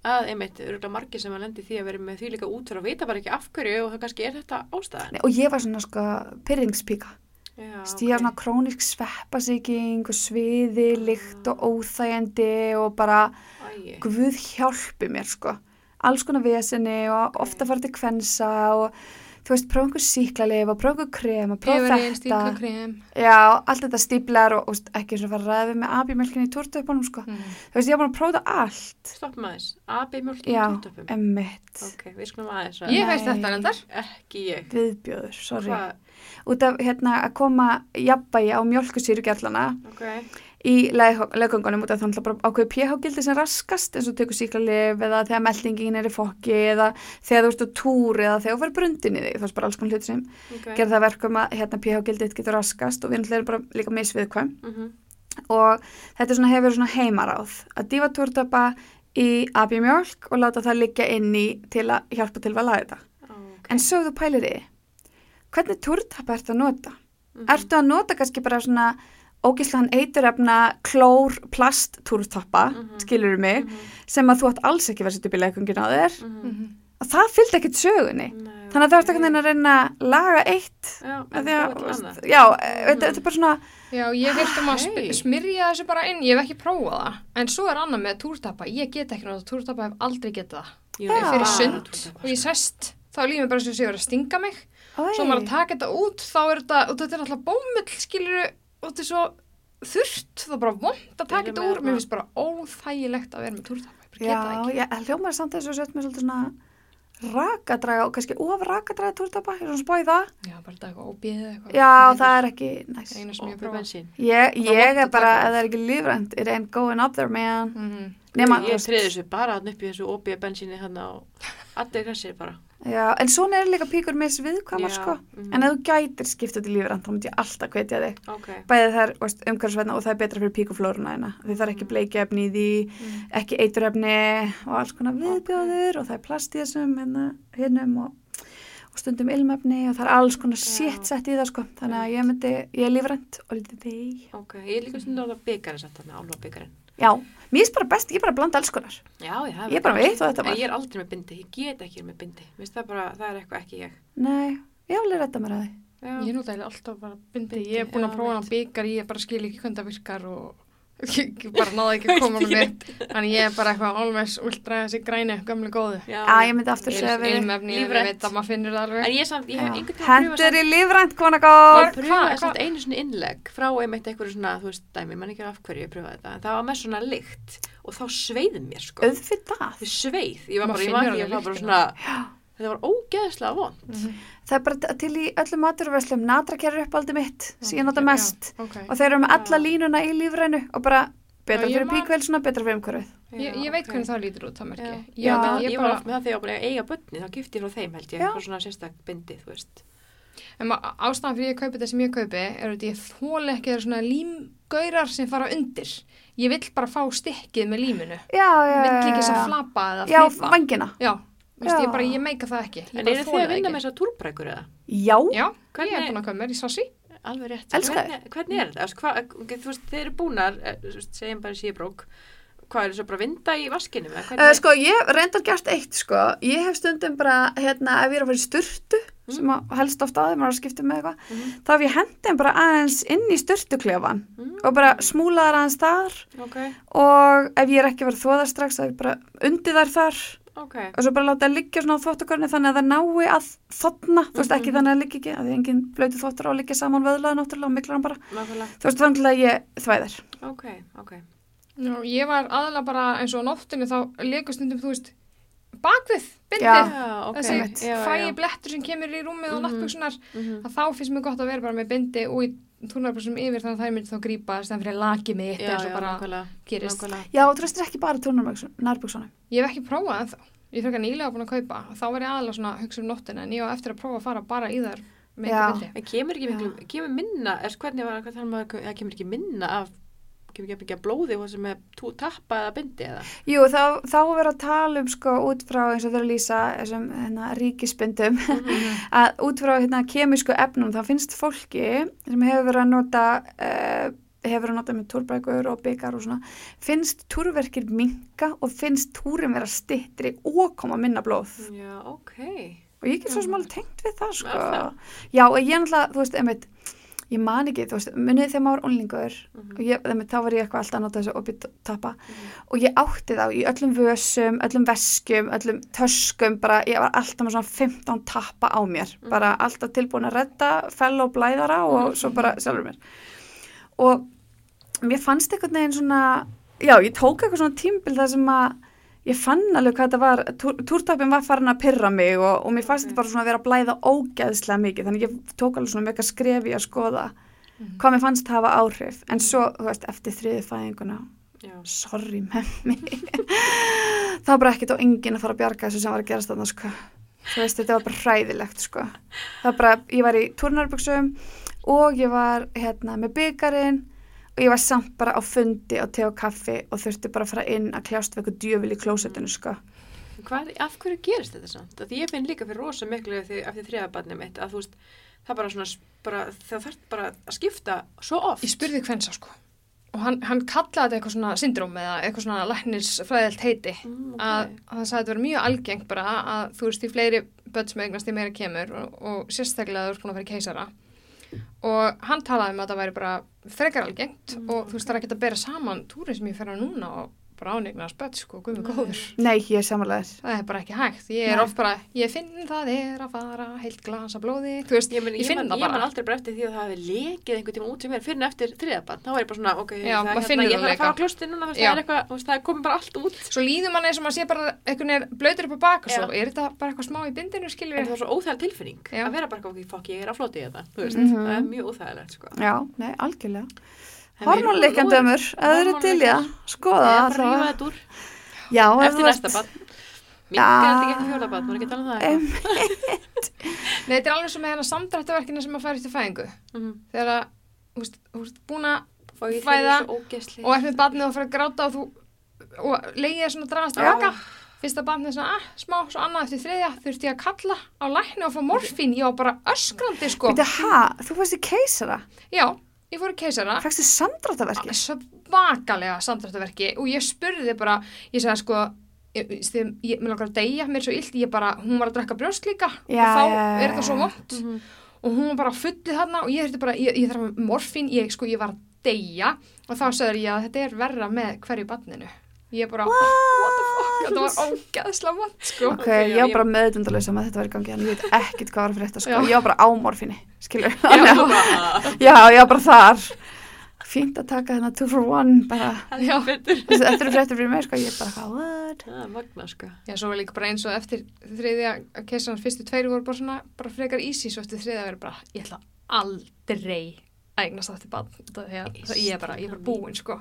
að, einmitt, eru margir sem að lendi því að vera með því líka útfyrir og vita bara ekki af hverju og það kannski er þetta ástæðan. Nei, og ég var svona sko pyrringspíka Já, Stíða ok. svona krónisk sveppasíking og sviði, lykt og óþægandi og bara Æi. Guð hjálpi mér sko. Alls konar vesenni og ofta fara til kvensa og þú veist, prófa einhver síklarleif og prófa einhver krem og prófa þetta. Já, allt þetta stíplar og, og ekki eins og fara að ræða við með abimjölkinni í túrtöpunum sko. Mm. Þú veist, ég var búin að prófa allt. Stoppum aðeins. AB mjölk í Já, tóttöpum. emmitt. Ok, við skulum aðeins. að- Ég veist þetta reyndar. Ekki ég. Viðbjöður, sorry. Hvað? Út af hérna að koma jafnvægi á mjölkusýrugjallana Ok. Í leggöngunum út af þannig bara ákveðu pH-gildi sem raskast eins og tekur síklarlif eða þegar meldingin er í fokki eða þegar þú ert á túr eða þegar þú fyrir brundin í þig það er bara alls konar hlut sem Ok. gerð það verkum að hérna pH-gildið getur raskast og við erum bara líka misviðkvæm Mhm. og þetta svona, hefur svona heimaráð að dífa túrtapa í abimjölk og láta það liggja inn í til að hjálpa til að laga þetta Ok. en svo þú pælir því, hvernig túrtapa ertu að nota? Mhm. Ertu að nota kannski bara svona ógislan eiturefna klór plast túrtappa, Mhm. skilur mig, Mhm. sem að þú átt alls ekki verið að setja upp í leikungin á þér. Mhm. Og það fylgdi ekkit sögunni. Nei, Þannig að það ekki að reyna að laga eitt. Já, þú að, ert annað. já, þetta, er bara svona, Já, ég heilt um að Hey. smyrja þessu bara inn, ég hef ekki prófað það. En svo er annað með túrtappa, ég get ekki náttúrulega túrtappa, hef aldrei getað það. Já. Fyrir sund og ég sest, þá er lífið bara sem sé verið að stinga mig. oi, Svo maður að taka þetta út, þá er þetta, og þetta er alltaf bómull, skilur og þetta er svo þurrt, það er bara vond að taka þetta úr. Mér finnst bara óþægilegt að vera með túrtappa, ég bara já, geta það ekki. ég hljómaði samt þess að setja mig svolítið svona rakadraga og kannski of rakadraga túrtappa, ég er svona spóið það. Já, bara þetta eitthvað óbíðið eitthvað. Já, það er ekki næst. Ég. Ég, er er bara, ef það er ekki lífrænt, it ain't going up there, man. Mhm. Nema, Ég treði þessu bara hann upp í þessu OB bensíni hann á allir hressir bara. Já, en svona er líka píkur mis viðkvæmar, Já, sko. mhm. En ef þú gætir skipta til lífrænt, þá myndi ég alltaf hvetja þig. Ok. Bæði það er umhverfisvætna og það er betra fyrir píkuflóruna hérna. Því það er ekki bleikefni í því, Mm. ekki eiturefni og alls konar viðbjóður og það er plast í þessum hérna, hinnum og, og stundum ilmefni og það er alls konar shit sett í það, sko. Þannig að ég myndi, ég er lífrænt og lítið því. Ok, ég er líka stundum á það mér er bara best, ég er bara að blanda alls konar. Já, já. Ég er bara veit hvað þetta var. Ég er aldrei með bindi, ég get ekki með bindi. Finnst það bara, það er eitthvað ekki ég. Nei, ég vil redda mér að því. Já. Ég nota eiginlega alltaf bara bindi, Bindi, ég er búin að prófa mitt. byggar, ég bara skil ekki hvernig það virkar og ég ég bara náði ekki að koma hann við. Þannig ég er bara eitthvað alveg ultra þessi græni, gamlu góðu. Já, ég myndi aftur segja við. Ég Lífrænt. ég ég Hendur í lífrænt, kona Ég góð. Hvað- pröfaði einu svona innlegg frá einmitt eitthvað svona, þú veist, dæmi, mann ekki af hverju ég pröfaði þetta, en það var með svona lykt og þá sveiði mér, sko. Auðvitað. Þið sveið, ég var bara, ég var ég bara svona, þetta var ógeðslega vond. Það er bara til í öllum maturverslum, natrakerri uppáldi mitt, sem ég nota Já, mest. ok. Og þeir eru með alla Já. línuna í lífrænu og bara betra Já, fyrir píkvelsuna, betra fyrir umhverfið. Ég, ég veit hvernig það lítur út, það merki. Já, Ég, Já, ég, ég, var oft með það þegar ég var að eiga bönni, þá gifti ég frá þeim held ég, Já. eitthvað svona sérstak bindi, þú veist. en ástæðan fyrir ég kaupi þetta sem ég kaupi er að ég þóla ekki þeir svona límgaurar sem fara undir. Ég vill bara fá stikkið með líminu. Já, já, Ég vill já, já. Já. ég bara, ég meika það ekki. Ég En bara eru þið að vinna með þessar túrbrækur eða? Já, Já, ég Hvernig- er búin að kaupa mér í sassi. Alveg rétt. Hvernig, hvernig er þetta? Hvað, þú veist, þeir eru búnar, eh, veist, segjum bara í síðbrók, hvað er bara að vinda í vaskinu? uh, sko, ég hef reyndar gert eitt, sko. Ég hef stundum bara, hérna, ef ég er að fara í sturtu, sem að helst ofta að þeim að skipta með eitthvað, Mhm. þá hef ég hendin bara aðeins inn í sturtuklefan Mm. og bara smúlaðar aðeins þar ok, og ef ég er ekki verið að þóða strax, þá er ég bara undi þær þar ok, og svo bara láta það liggja svona á þvóttakörni þannig að það nái að þotna, þú veist ekki Mhm. þannig að það liggja ekki, að því engin blötu þvóttar á að liggja saman vöðlaði náttúrulega og miklar hann bara, nákvæmlega, þú veist þannig að ég þvæðir. ok, ok. Já, ég var aðalega bara eins og á nóttinu þá leikur stundum, þú veist, bakvið, bindið. Já. Já, ok. Þessi já. blettur sem kemur í rúmið og Mhm. nattbuksunar, Mhm. að þá finnst mér gott að vera bara með bindi og í túnarbúsum yfir þannig að það myndi þá grípa þess að fyrir lakið mitt Já, eins og já, bara nákvæmlega. gerist. nákvæmlega. Já, þú treystir ekki bara tórnarbuksunum. Ég hef ekki prófað ennþá. Ég er frekar nýlega búin að kaupa. Þá var ég aðalega svona að hugsa um nóttina en ég á eftir að prófa að fara bara í ekki bindi. En kemur ekki miklu, kemur minna, er hvernig var, það kemur ekki minna af, kemur ekki ekki að blóði hvað sem er tú, tappa eða bindi eða? Jú, þá, þá er verið að tala um sko út frá eins og þau eru að lýsa þessum hérna, ríkispindum að út frá hérna, kemísku efnum þá finnst fólki sem hefur verið að nota uh, hefur að nota með túrbækur og byggar og svona finnst túrverkir minka og finnst túrin vera stittri og koma minna blóð Já, ok. og ég get svo sem alveg tengt við það sko Er það? já og ég náttúrulega, þú veist, einmitt ég man ekki, þú veist, munið þegar maður var unlingur Mhm. og ég, einmitt, þá var ég eitthvað alltaf að nota þessu opið tappa og ég átti þá í öllum vössum, öllum veskjum, öllum töskum, bara ég var alltaf með svona 15 tappa á mér, bara alltaf tilbúin að redda fell og blæðara og svo bara sjálfur mér. Og mér fannst einhvern veginn svona já, ég tók eitthvað svona tímbil þar sem að ég fann alveg hvað þetta var. Túr, túrtappin var farin að pyrra mig og, og mér fannst þetta bara svona að vera að blæða ógeðslega mikið, þannig ég tók alveg svona mega skrefi að skoða hvað mér fannst hafa áhrif, en svo, þú veist, eftir þriði fæðinguna Já. sorry með mig það var bara ekkert og enginn að fara að bjarga þessu sem var að gerast þarna sko. Þú veist þetta var bara hræðilegt sko. Það var bara, ég var í turnarbuksum og ég var hérna með byggarinn og ég var samt bara á fundi á te og kaffi og þurfti bara að fara inn að kljást við eitthvað djöfil í klósettinu sko Hvað, af hverju gerist þetta samt? Af Því ég finn líka fyrir rosa miklu eftir, eftir þriðabarnið mitt að þú veist, það bara svona, bara, það þarf bara að skipta svo oft. Ég spurði hvensa sko og hann, hann kallaði þetta eitthvað svona syndróm eða eitthvað svona læknisfræðilt heiti Mm, ok. að, að það sagði að þetta var mjög algengt bara að þú veist í fleiri börn sem eignast í meira kemur og, og sérstaklega þú ert búin að fara í keisara og hann talaði um að það væri bara frekar algengt Mm. og þú veist það er ekkert að bera saman túrin sem ég fer á núna og bara ánigna spött sko, Nei. góður. Nei, ég er samanlegaður það er bara ekki hægt, ég er Nei. oft bara ég finn það er að fara heilt glasa blóði þú veist, Ég, men, ég, ég, finn man, það ég man bara. aldrei bara eftir því að það hefði lekið einhvern tíma út sem er fyrir en eftir þriðabarn. Þá var ég bara svona, ok, Já, það er hérna, ég þarf að fara á klústi núna, það er eitthvað, það er komið bara allt út. svo líður manni eins og maður sé bara einhvern veginn blöytur upp á bak og svo, er þetta bara eitthvað smá í bindinu skilur En það var svo óþægileg tilfinning Já. að vera bara, ok, fokk, ég er á floti í þetta, þú veist, Mhm. það er mjög óþægilegt, sko. já, nei, algjörlega En við erum hormónleikjan nú- dömur, eða þau eru til í að skoða Eða það bara rífa allavega. þetta úr já, ef eftir næsta ert-. Já. Minkar þetta ekki fjóla barn, maður ekki tala um það eitthvað. Nei, þetta er alveg sem með hennar samdrættaverkina sem maður fær eftir fæðingu Mhm. þegar að, þú veist, þú veist, búin að Og ég Fæða þeir svo ógeðslega. og er með barnið og fyrir að gráta og þú og leiðið er svona að dragast Já. tilbaka fyrsta barnið er svona, ah, smá, svo annað eftir þriðja þurfti ég að kalla á lækni og fá morfín ég var bara öskrandi, sko Býtu, ha, þú fannst í keisara Já, ég fór í keisara. Fækstu samdráttaverki svakalega samdrættaverki og ég spurði bara, ég sagði sko ég, langar að deyja, mér svo illt ég bara, hún var að drekka brjóst líka. Já, og þá já, já, er þetta svo vond Mhm. og hún var bara fullið þarna og ég þurfti bara, ég, ég þarf morfín, ég, sko, ég var að deyja. Og þá sagður ég að þetta er verra með hverju barninu. Ég bara, what, the fuck, þetta var ógeðslega vant, sko. ok, Ok, já, ég var bara meðdundalösa með þetta var í gangi en ég veit ekkert hvað var að frétta sko. Ég var bara á morfinni, skilur Já, já, ég var bara þar. Fínt að taka þennan two for one bara, Já. þetta eru fréttir fyrir mig sko, ég bara, hvað, what? Það er magna, sko. Já, svo var líka bara eins og eftir þriðja keisarans fyrstu tveiri voru bara svona, bara frekar easy, svo eftir þriðja verið bara, ég ætla aldrei að eignast þetta það- ég er bara, ég er bara búin, sko.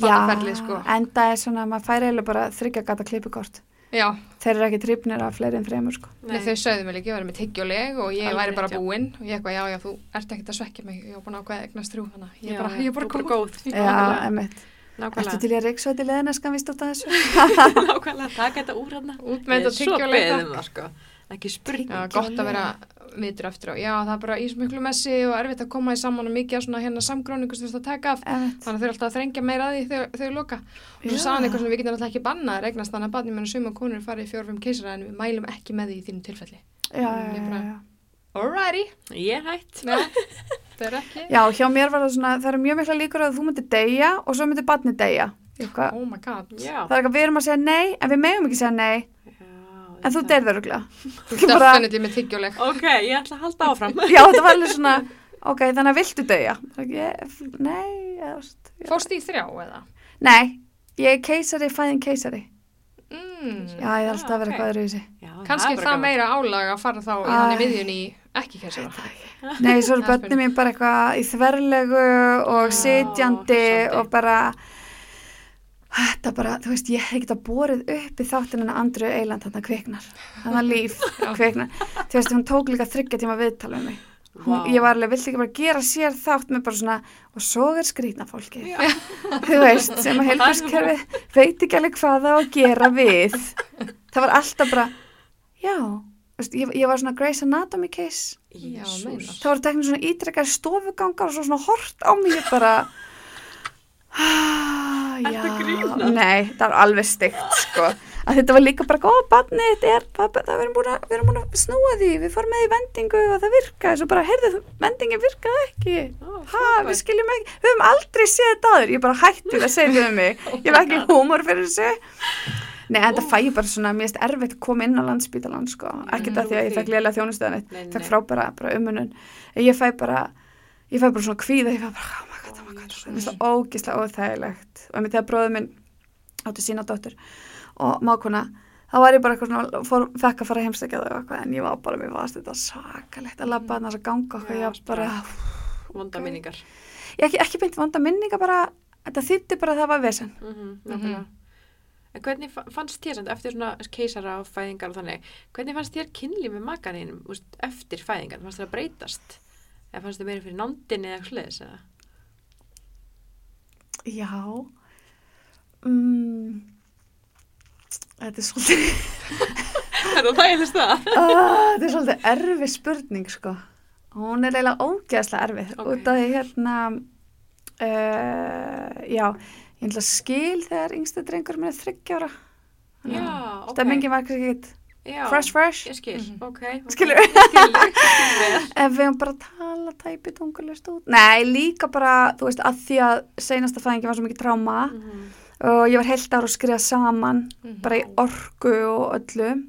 Barnaferlið, sko. en það er svona, maður færi eiginlega bara þryggja gata klippukort Já, þeir eru ekki tripnir af fleiri en þreymur sko. Nei. þau sögðu mig líka, ég var með tyggjuleg og ég Alveg væri bara rétt, já. búin og ég eitthvað, já, já, þú ert ekkert að svekja mig, ég var búin að ákveða að eignast þrjú, þannig að ég er Já, bara, ég er bara góð. góð. já, emitt Ertu Nákvæmlega. til ég að reyksa þetta í leðina skan víst af þessu? Nákvæmlega, taka þetta úr hérna. Út með þetta Ég er svo tyggjuleg, beðið um það, sko. Ekki spurning. Já, gott að vera vitur eftir á. Já, það er bara í svo miklu messi og erfitt að koma í saman og mikið af svona hérna samgróningu sem þú veist að taka af. Emitt. Þannig að þau eru alltaf að þrengja meira að því þegar þau loka. Og svo hann eitthvað sem við getum alltaf ekki bannað að regnast þannig að barnið menn suma konur farið í fjórum keisara en við mælum ekki með því í þínu tilfelli. Já, já, já, já. Alrighty. Ég er hætt. Nei, það er ekki. Já, hjá mér var það svona, það eru mjög mikla líkur að þú myndir deyja og svo myndir barnið deyja. Eitthvað. Oh my god. Já. Það er eitthvað, við erum að segja nei, en við megum ekki segja nei, en þú deyrður öruglega. Þú Ég bara- definitely með tyggjuleg. Ok, ég ætla að halda áfram. Já, þetta var alveg svona, ok, þannig að viltu deyja? Það ekki, nei. Fórst í þrjá eða? nei, ég er keisari, fæðin keisari mm. já, ég alltaf að vera ok. eitthvað öðruvísi Já, kannski er það, bara gaman. meira álag að fara þá í hann í miðjun í ekki kessara Nei, svo eru Það er börnum mín bara eitthvað í þverlegu og sitjandi og bara þetta bara, þú veist, ég hef ekki að borið upp í þáttinn en Andru Eiland þarna kviknar, þarna líf kviknar, þú veist, hún tók líka þryggja tíma viðtal um mig, hún, Vá. ég var alveg, vilti ekki bara gera sér þátt með bara svona, og svo er skrýtna fólki þú veist, sem að heilbærskerfi veit ekki alveg hvað það á að gera við. Það var alltaf bara já, þú veist, ég, ég var svona Grey's Anatomy case. Já, það voru teknir svona ítrekkar stofugangar og svo svona hort á mig bara ah, að grínast? nei, það var alveg stygt sko, að þetta var líka bara góð barnið, þetta er, pappa, það við erum búin búin að snúa því, við fórum með í vendingu og það virkaði, svo bara, heyrðu, vendingin virkaði ekki. Ó, ha, við skiljum ekki, við höfum aldrei séð þetta aður, ég bara hætti að segja við mig. Ég var ekki húmor fyrir þessu. Nei, það fæ ég bara svona, finnst erfitt að koma inn á landsbítalan, sko, ekkert Mm, að því að ég fekk lélega þjónustöðan nei. frábæra bara umunun ég fæ bara, ég fæ bara svona kvíða ég fæ bara, my god Jesús. það er svo ógislega óþægilegt og einmitt þegar bróður minn átti sína dóttur og mákona þá var ég bara eitthvað svona, fór, fekk að fara heimsækja þau eitthvað, en ég var bara, mér varst þetta svakalegt að labba þarna að ganga okkur, ég var bara Vonda minningar. ég ekki, ekki beint vonda minninga bara þetta þýtti bara að það var vesen Mm -hmm, En hvernig fa- fannst þér eftir svona keisara og fæðingar og þannig, hvernig fannst þér kynlíf með makaninn eftir fæðingar? Fannst þér að breytast? Eða fannst þér meira fyrir nándinni eða hlutis? Eða? Já mm, Þetta er svolítið Er það þægilegst það? Þetta er svolítið erfið spurning sko Hún er eiginlega ógeðslega erfið Ok. út af því hérna uh, Já, ég ætla að skil þegar yngstu drengur minn er þryggjára Já, ok. Stemmingin var kannski ekkert Já, fresh fresh Ég skil, Mhm. ok. okay. Skilurðu? Ég skil, ég skil vel. Ef við höfum bara að tala tæpi tungulist út Nei, líka bara, þú veist, að því að seinasta fæðingi var svo mikið tráma Mhm. og ég var heilt ára að skrifa saman Mhm. bara í orku og öllu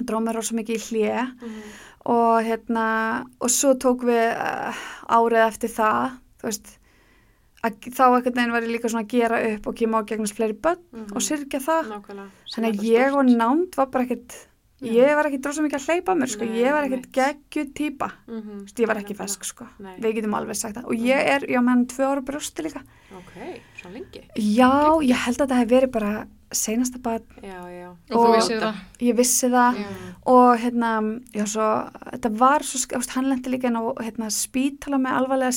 dróð mér rosa mikið í hlje Mhm. og hérna og svo tók við uh, árið eftir það þú veist að, þá ekkert neginn var ég líka svona að gera upp og kemur á gegnast fleiri börn Mhm. og syrkja það Nákvæmlega. Þannig að ég og nánd var bara ekkert Já. ég var ekkert rosa mikið að hleypa mér sko. Nei, ég var ekkert geggju Mhm. Þú veist, ég var ekki fesk sko. Nei. við getum alveg sagt það og ég er, já menn, tvö ára brjósti líka Ok, svo lengi. já, ég held að þetta hef verið bara seinasta bad, Já, já. og þú Og- vissið það ég vissi það Já. og hérna, já svo, þetta var svo, þú veist, hann lendi líka inn á hérna, spítala með alvarlega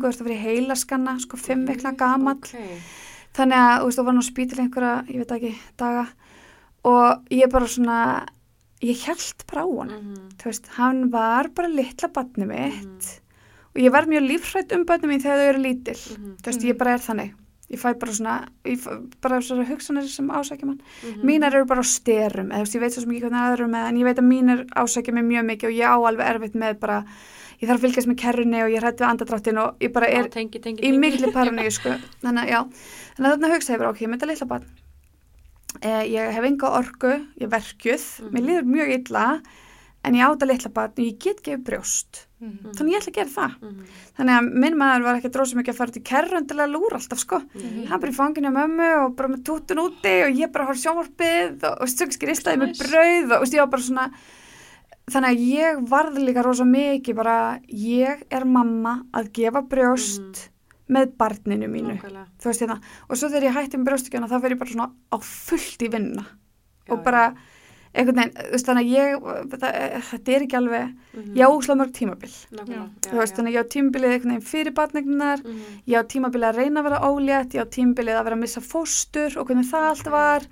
þú veist, það fyrir heilaskanna, sko, fimm vikna gamall, Ok. þannig að, þú veist, það var nú á spítala einhverja, ég veit ekki, daga og ég bara svona, ég held bara á hann, Mhm. þú veist, hann var bara litla batni mitt Mhm. og ég var mjög lífrætt um batni mín þegar þau eru lítil, Mhm. þú veist, ég bara er þannig, ég fæ bara svona, fæ bara svona hugsanir sem ásækja mann. Mhm. Mínar eru bara á styrum, eða veist, ég veit svo ekki hvernig aðra eru með, en ég veit að mínar ásækja mig mjög mikið og ég á alveg erfitt með bara, ég þarf að fylgjast með kerrunni og ég hrætt við andadráttin og ég bara er Já, tengi, tengi, í tengi. mikli paraníu, sko. Þannig að, já, þannig að þarna hugsa ég bara, ok, ég myndi að litla barn. Eh, ég hef enga orku, ég er verkjuð, Mhm. mér líður mjög illa, en ég áta litla barn og ég get gefið brjóst. Mhm. Þannig ég ætla að gera það. Mhm. Þannig að minn maður var ekki dróðsum ekki að fara til að lúra alltaf, sko. Nei. hann bara í fanginu á mömmu og bara með tútun úti og ég bara horf sjónvarpið og, og stöngski ristaði með brauð og veist, ég var bara svona þannig að ég varði líka rosa mikið bara ég er mamma að gefa brjóst með barninu mínu. Veist hérna og svo þegar ég hætti með brjóstikjana þá fer ég bara svona á fullt í vinna Já, og bara einhvern veginn, þú veist þannig að ég þetta, þetta er ekki alveg, Mhm. ég á úslega mörg tímabil. Nákvæmlega. þú veist þannig að ég á tímabilið einhvern veginn fyrir barnegnar Mhm. ég á tímabilið að reyna að vera ólétt, ég á tímabilið að vera að missa fóstur og hvernig það allt var.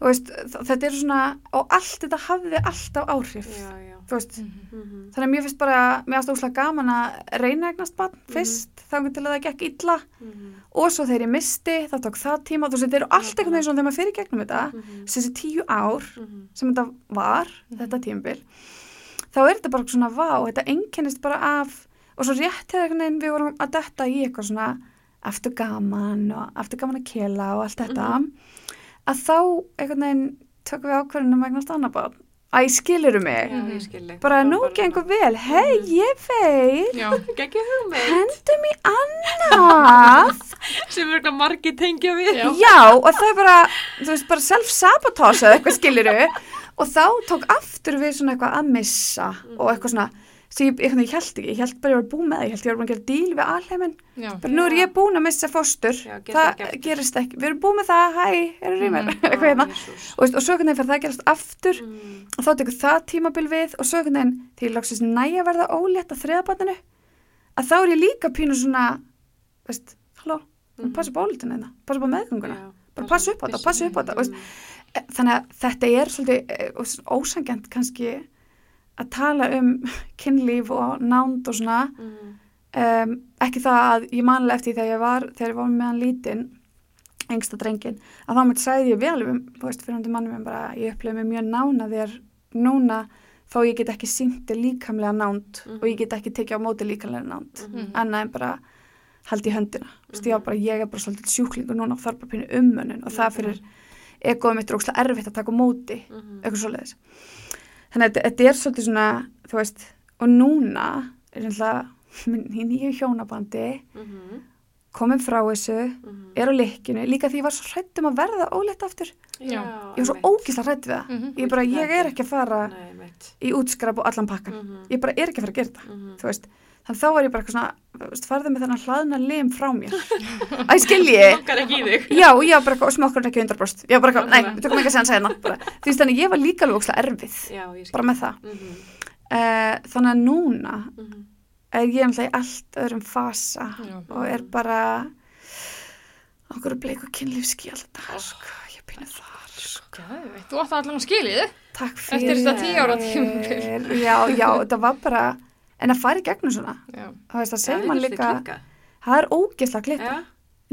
Og veist, þetta er svona og allt þetta hafði alltaf áhrif. Já, veist, Mhm. þannig að mér finnst bara mér finnst óslega gaman að reyna eignast barn fyrst, þá til að það gekk illa Mhm. og svo þegar ég misti, þá tók það tíma þú veist, þetta eru allt einhvern veginn svona þegar maður fyrir gegnum þetta Mhm. þessi tíu ár Mhm. sem þetta var, þetta tímabil þá er þetta bara svona vá, þetta einkennist bara af og svo rétt hefði einhvern veginn við vorum að detta í eitthvað svona eftir gaman og eftir gaman að kela og allt þetta að þá einhvern veginn tökum við ákverðinu með eignast annar barn æ, skiluru mig Já, ég skil þig. bara nú gengur vel, hei, ég veit Já, Gekki hugmynd. hendum í annað Sem er eitthvað margi tengja við. Já. já, og það er bara þú veist, bara self-sabotage eða eitthvað skiluru og þá tók aftur við svona eitthvað að missa og eitthvað svona sem ég, ég, ég held ekki, ég held bara ég var búin með það ég held ég var búin að gera díl við alheimin já, bara nú er ég búin að missa fóstur. Já, það ekki gerist ekki, við erum búin með það hæ, eru rýmur, Mhm. eitthvað hérna. Og, og svo hvernig fyrir það að gerast aftur. Mm. og þá tekur það tímabil við og svo hvernig því ég loksist næja verða ólétt að þriðabatninu að þá er ég líka pínu svona veist, halló, Mhm. passa upp óléttina hérna passa upp á meðgönguna, bara passa upp á þetta passa upp á þetta, Mm. þannig að þetta er svolítið ósangjant kannski að tala um kynlíf og nánd og svona Mm. um, ekki það að ég manlega eftir þegar ég var þegar ég var með hann lítinn engsta drengin, að þá mitt sagði ég vel um, þú veist, fyrir hundi mannum bara ég upplifði mig mjög nána þér núna þó ég get ekki sýndi líkamlega nánd Mhm. og ég get ekki tekið á móti líkamlega nánd Mhm. annað en bara haldi í höndina mm -hmm. ég, var bara, ég er bara svolítið sjúklingur núna og þarf bara pínu ummönnun og það fyrir egoðum mitt er ókslega erfitt að taka móti eitthvað svoleiðis þannig að þetta- er svolítið svona þú veist, og núna er alltaf í nýju hjónabandi Mhm. komin frá þessu, Mhm. er á likkinu líka því ég var svo hrætt um að verða ólétt aftur Já. ég var svo ógísla hrætt við það Mhm. ég bara, ég er ekki að fara Nei, í útskrap og allan pakkan Mhm. ég bara er ekki að fara að gera þetta Mhm. þú veist, þannig þá var ég bara eitthvað svona farðu með þennan hlaðna lim frá mér æ, skilji Langar ekki í þig. já, ég var bara eitthvað, og smokkur er ekki 100% ég var bara eitthvað, nei, við tökum ekki að segja hans hérna bara, þú veist, þannig ég var líka alveg ógísla erfið Já, ég bara með það Mhm. uh, þannig að núna Mhm. er ég alltaf í allt öðrum fasa Já. og er bara okkur bleiku kynlífski alltaf, Oh. sko, ég pínu þar sko. Þú átti allan skilið takk Eftir þetta tíu ára tímabil. já, já, þetta var bara en að fara í gegnum svona það veist að segja þið mann líka það er ógeðslega klika Já.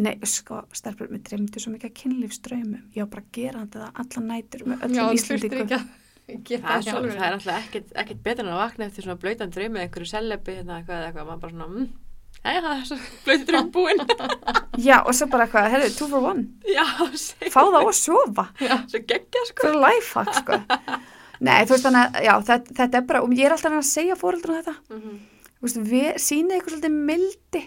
nei, sko, stelpur, mér dreymdi svo mikið kynlífströymum ég var bara gerandi það allan nætur með já öllum að gera Það það er alltaf ekkert, ekkert betur en að vakna eftir svona blöytan draum með einhverju sellebi hérna eitthvað eða eitthvað, maður bara svona, mm, það er svo blöytan draum búinn. já, og svo bara eitthvað, herru, two for one. Já, fá það og sofa. Svo geggja sko. nei, þú veist þannig að, já, þetta, þetta er bara og ég er alltaf að segja fóreldrunum þetta Mhm. þú veist, við sýnið eitthvað svolítið mildi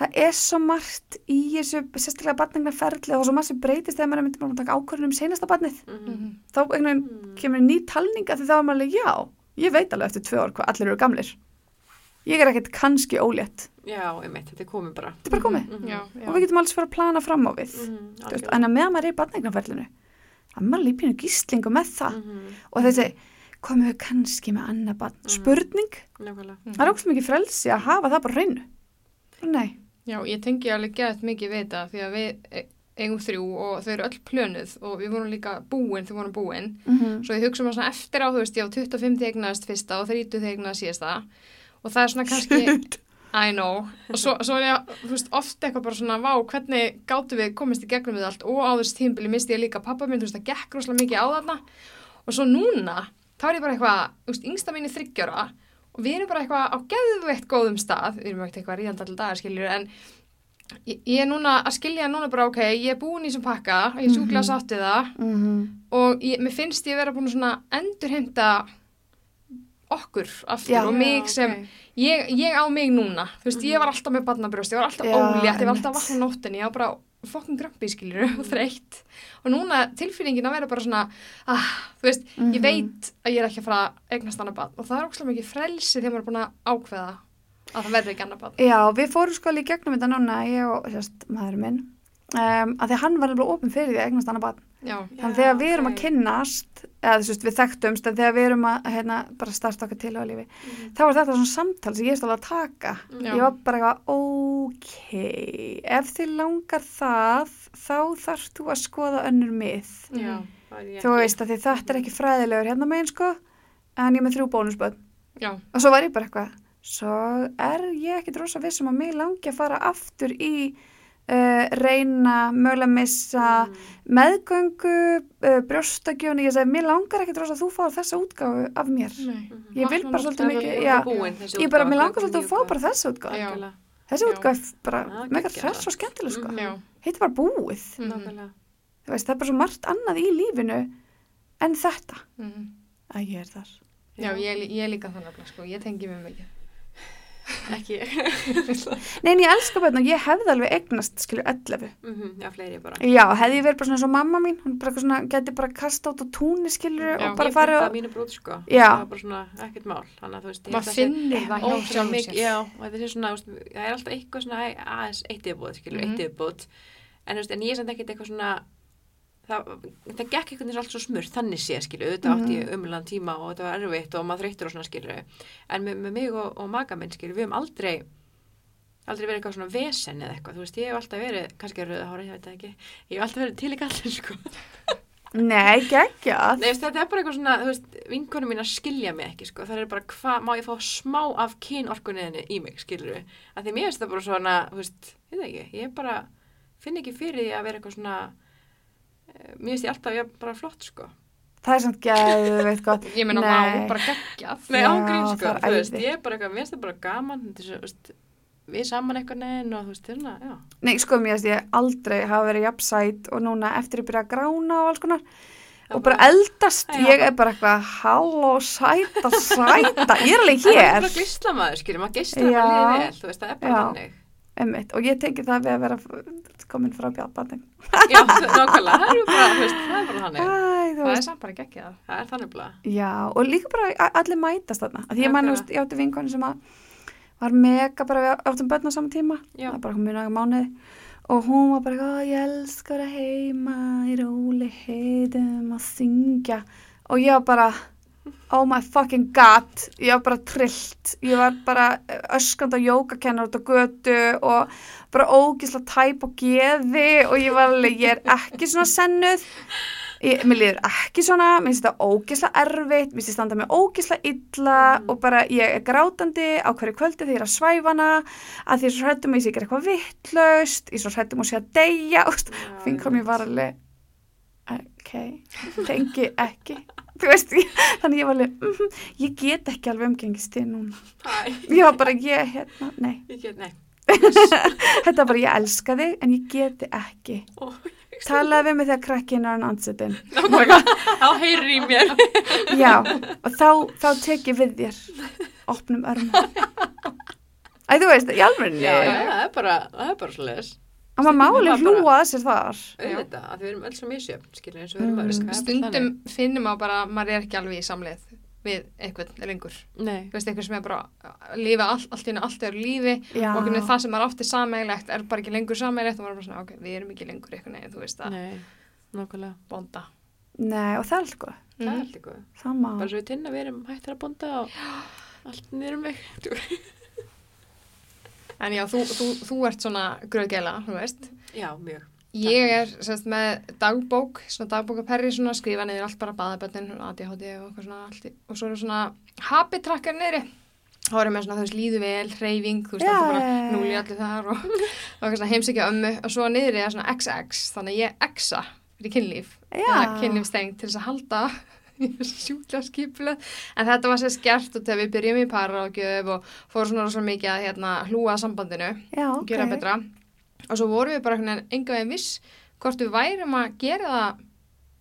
það er svo margt í þessu sérstaklega batningnaferli og svo margt sem breytist þegar maður er myndið bara að taka ákvörðun um senasta batnið Mhm. Mhm. þá einhvern veginn Mm. kemur ný talninga því þá er maður alveg, já, ég veit alveg eftir tvö ár hvað allir eru gamlir ég er ekkert kannski ólétt Já, einmitt, þetta er komið bara. þetta er bara komið Mhm. Já, og við getum alls fyrir að plana fram á við Mhm, Þú veist, en að meðan maður er í batningnaferlinu er maður lípinu gíslingu með það. Mhm, og þessi, komum við kannski með annað batn Mhm. spurning, Nákvæmlega. það er ógst mikið frelsi að hafa það bara hreinu. Nei, Já, ég tengi alveg gett mikið við þetta því að við e- eigum þrjú og þau eru öll plönuð og við vorum líka búin við vorum búin. mm Svo ég hugsa maður svona eftir á, þú veist, ég á 25 þegnast fyrsta og 30 þegnast síðasta. Og það er svona kannski, I know, og svo, svo er ég, veist, oft eitthvað bara svona, vá, hvernig gáttu við komist í gegnum við allt og á þessu tímbili misti ég líka pappa minn, þú veist, það gekk rosalega mikið á þarna og svo núna, þá er ég bara eitthvað, þú veist, yngsta mín er þryggjára og við erum bara eitthvað á geðveitt góðum stað, við erum ekkert eitthvað ríðand allir dagar, skiljur, en ég, ég er núna að skilja núna bara, ok, ég er búin í þessum pakka, ég er sjúklega sátt við það -hmm. og ég, mér finnst ég vera búin svona endurheimta okkur aftur Já. og mig Já, sem ok. Ég, ég á mig núna þú veist, ég var alltaf með barnabrjóst, ég var alltaf ólétt ég var alltaf vatn á nóttinni, ég var bara fokkin grömpi skilur og þreytt. Og núna tilfinningin að vera bara svona ah, þú veist, Mhm. ég veit að ég er ekki að fara eignast annað barn. Og það er ókslega mikið frelsi þegar maður er búin að ákveða að það verður ekki annað barn. Já, við fórum sko í gegnum þetta núna, ég og sérst, maður minn, um, að því hann var alveg opinn fyrir því að eignast annað barn. Já, Þannig þegar við erum að kynnast, eða þú veist, við þekktumst, en þegar við erum að hérna, bara starta okkar til á lífi, Mhm. þá var þetta svona samtal sem ég stóð að taka. Já. Ég var bara eitthvað, ok, ef þið langar það, þá þarfst þú að skoða önnur mið. Er ég Þú ekki. veist að því þetta er ekki fræðilegur hérna megin, sko, en ég er með þrjú bónusböð. já, Og svo var ég bara eitthvað, svo er ég ekkit rosa vissum að mig langi að fara aftur í uh, reyna, mögulega missa, Mm. meðgöngu, uh, brjóstakjóni, ég segi, mér langar ekkit rosa að þú fáir þessa útgáfu af mér. nei Mhm. Ég vil bara svolítið mikið, já, búin, ég bara, mér langar svolítið að fá bara þessa útgáfu. Já. Þessi Já. útgáfu er bara Já, mega geggjað. hress og skemmtileg, sko. Mhm. já, Heitir bara búið. Mhm. Þú veist, það er bara svo margt annað í lífinu en þetta. mhm. að ég er þar. Já, ég, lí- ég er líka þannig að sko, ég tengi mig mikið. Ekki Nei, en ég elska börn og ég hefði alveg eignast, skilju, 11. Mhm, Já, fleiri bara Já, hefði ég verið bara svona svo mamma mín, hún bara svona, geti bara kasta át á túnni, skilju, Já. og bara Ég farið pyntaði og, mínu brúð sko Já. Það var bara svona ekkert mál Þannig að þú veist ég held að finnir það hjá ótrúlega sjálfum mikið- sér. Já, og þetta er svona, það er alltaf eitthvað svona aðeins eitt yfirbúð, Mhm. eitt yfirbúð en, þú veist, en ég er samt ekkert eitthvað svona það, það gekk einhvern veginn allt svo smurt þannig sé, skilur, auðvitað átti ég umlann tíma og þetta var erfitt og maður þreyttur og svona, skilur en með, með mig og, og maga minn, skilur, við höfum aldrei aldrei verið eitthvað svona vesen eða eitthvað, þú veist, ég hef alltaf verið, kannski er rauða hára, ég veit ekki ég hef alltaf verið til í kallin, sko nei, geggjað. Nei, veist, þetta er bara eitthvað svona, þú veist, vinkonum mín að skilja mig ekki, sko. Það er bara, hvað, má ég fá smá af kynorkunniðinni í mig, skilur við? Að því mér finnst það bara svona, þú veist, ég veit ekki, ég bara finn ekki fyrir því að vera eitthvað svona, mér finnst ég alltaf, ég bara flott, sko. Það er samt geð, veit gott. Ég meina, má, bara geggjað. Nei, Já, ángrín, sko, þú veist, ég er bara eitthvað, mér finnst það bara gaman, veist, við saman eitthvað neginn og þú veist, þérna, já. Nei, sko, mér veist ég aldrei hafa verið jafnsæt og núna eftir ég byrja að grána og alls konar og bara eldast, Já. ég er bara eitthvað halló, sæta, sæta, ég er alveg Það er hér, bara gísla maður, skilur, maður gísla maður liðið vel, þú veist, það er bara Já. Einmitt, og ég tengi það við að vera komin frá bjálpating. Já, nákvæmlega, það er bara, veist, það er bara þannig. Æ, Það er samt bara geggjað. Það er þannig bara. já, og líka bara allir mætast þarna, því ég man, þú Nákvæmlega. veist, ég átti vinkonu sem var mega bara við áttum börn á saman tíma, Já. það er bara mjög næga mánuði og hún var bara, "Ó, ég elskar að heima í róli heitum að syngja og ég var bara oh my fucking god. Ég var bara trillt. Ég var bara öskand á jókakennar út á götu og bara ógisla tæp og geði og ég var alveg, ég er ekki svona sennuð. Ég, mér líður ekki svona mér finnst þetta ógisla erfitt mér finnst ég standa með ógisla illa og bara ég er grátandi á hverju kvöldi þegar ég er að svæfa hana að því svo hrættum ég sé ekki eitthvað vittlaust ég svo hrættum að sé að deyja fingrum ég var alveg ok, tengi ekki veist, ég, þannig ég var alveg mm, ég get ekki alveg umgengist þig núna. Æ, ég var bara, ég, hérna, nei. Ég get, nei. þetta bara, ég elska þig en ég geti ekki. Ó, talaði við mig þegar krakkin er hann ansettin Þá heyrir í mér. já, og þá, þá tek ég við þér. Opnum örmum. Æ, þú veist, í alveg Já, já, það er bara, bara svo og maður máli hlúa að sér þar Auðvitað, að við erum öll svo misjöfn, skilur eins og við erum Mm. öll. það er bara Stundum þannig. finnum maður bara að maður er ekki alveg í samleið við einhvern lengur. Nei. Þú veist, einhver sem er bara að lifa all, allt í hennu allt er lífi já, og það sem maður átti sameigilegt er bara ekki lengur sameigilegt og maður er bara svona, ok, við erum ekki lengur einhvern veginn, þú veist, að Nei, bonda. nei, og það er Það er Mhm. alltaf góð. það má Bara svo við tinna, við erum hættir að bonda og allt niður um mig. En já, þú, þú, þú ert svona gröðgela, þú veist. Já, mjög. Ég er sérst, með dagbók, svona dagbókaperri, svona skrifa niður allt bara baðabötnin, ADHD og eitthvað svona allt. Og svo er svona habit tracker niðri. Þá er ég með svona, veist, líðu vel, hreyfing, þú veist, Já, alltaf bara núli allir þar og, og heimsækja ömmu. Og svo niðri er svona XX, þannig ég exa fyrir kynlíf. Eða kynlífsteng til þess að halda sjúkla skipulega. En þetta var sérst gert og þegar við byrjum í pararákjöf og fórum svona rosa mikið að hérna, hlúa að sambandinu já, og gera betra og svo vorum við bara einhvern veginn enga veginn viss hvort við værum að gera það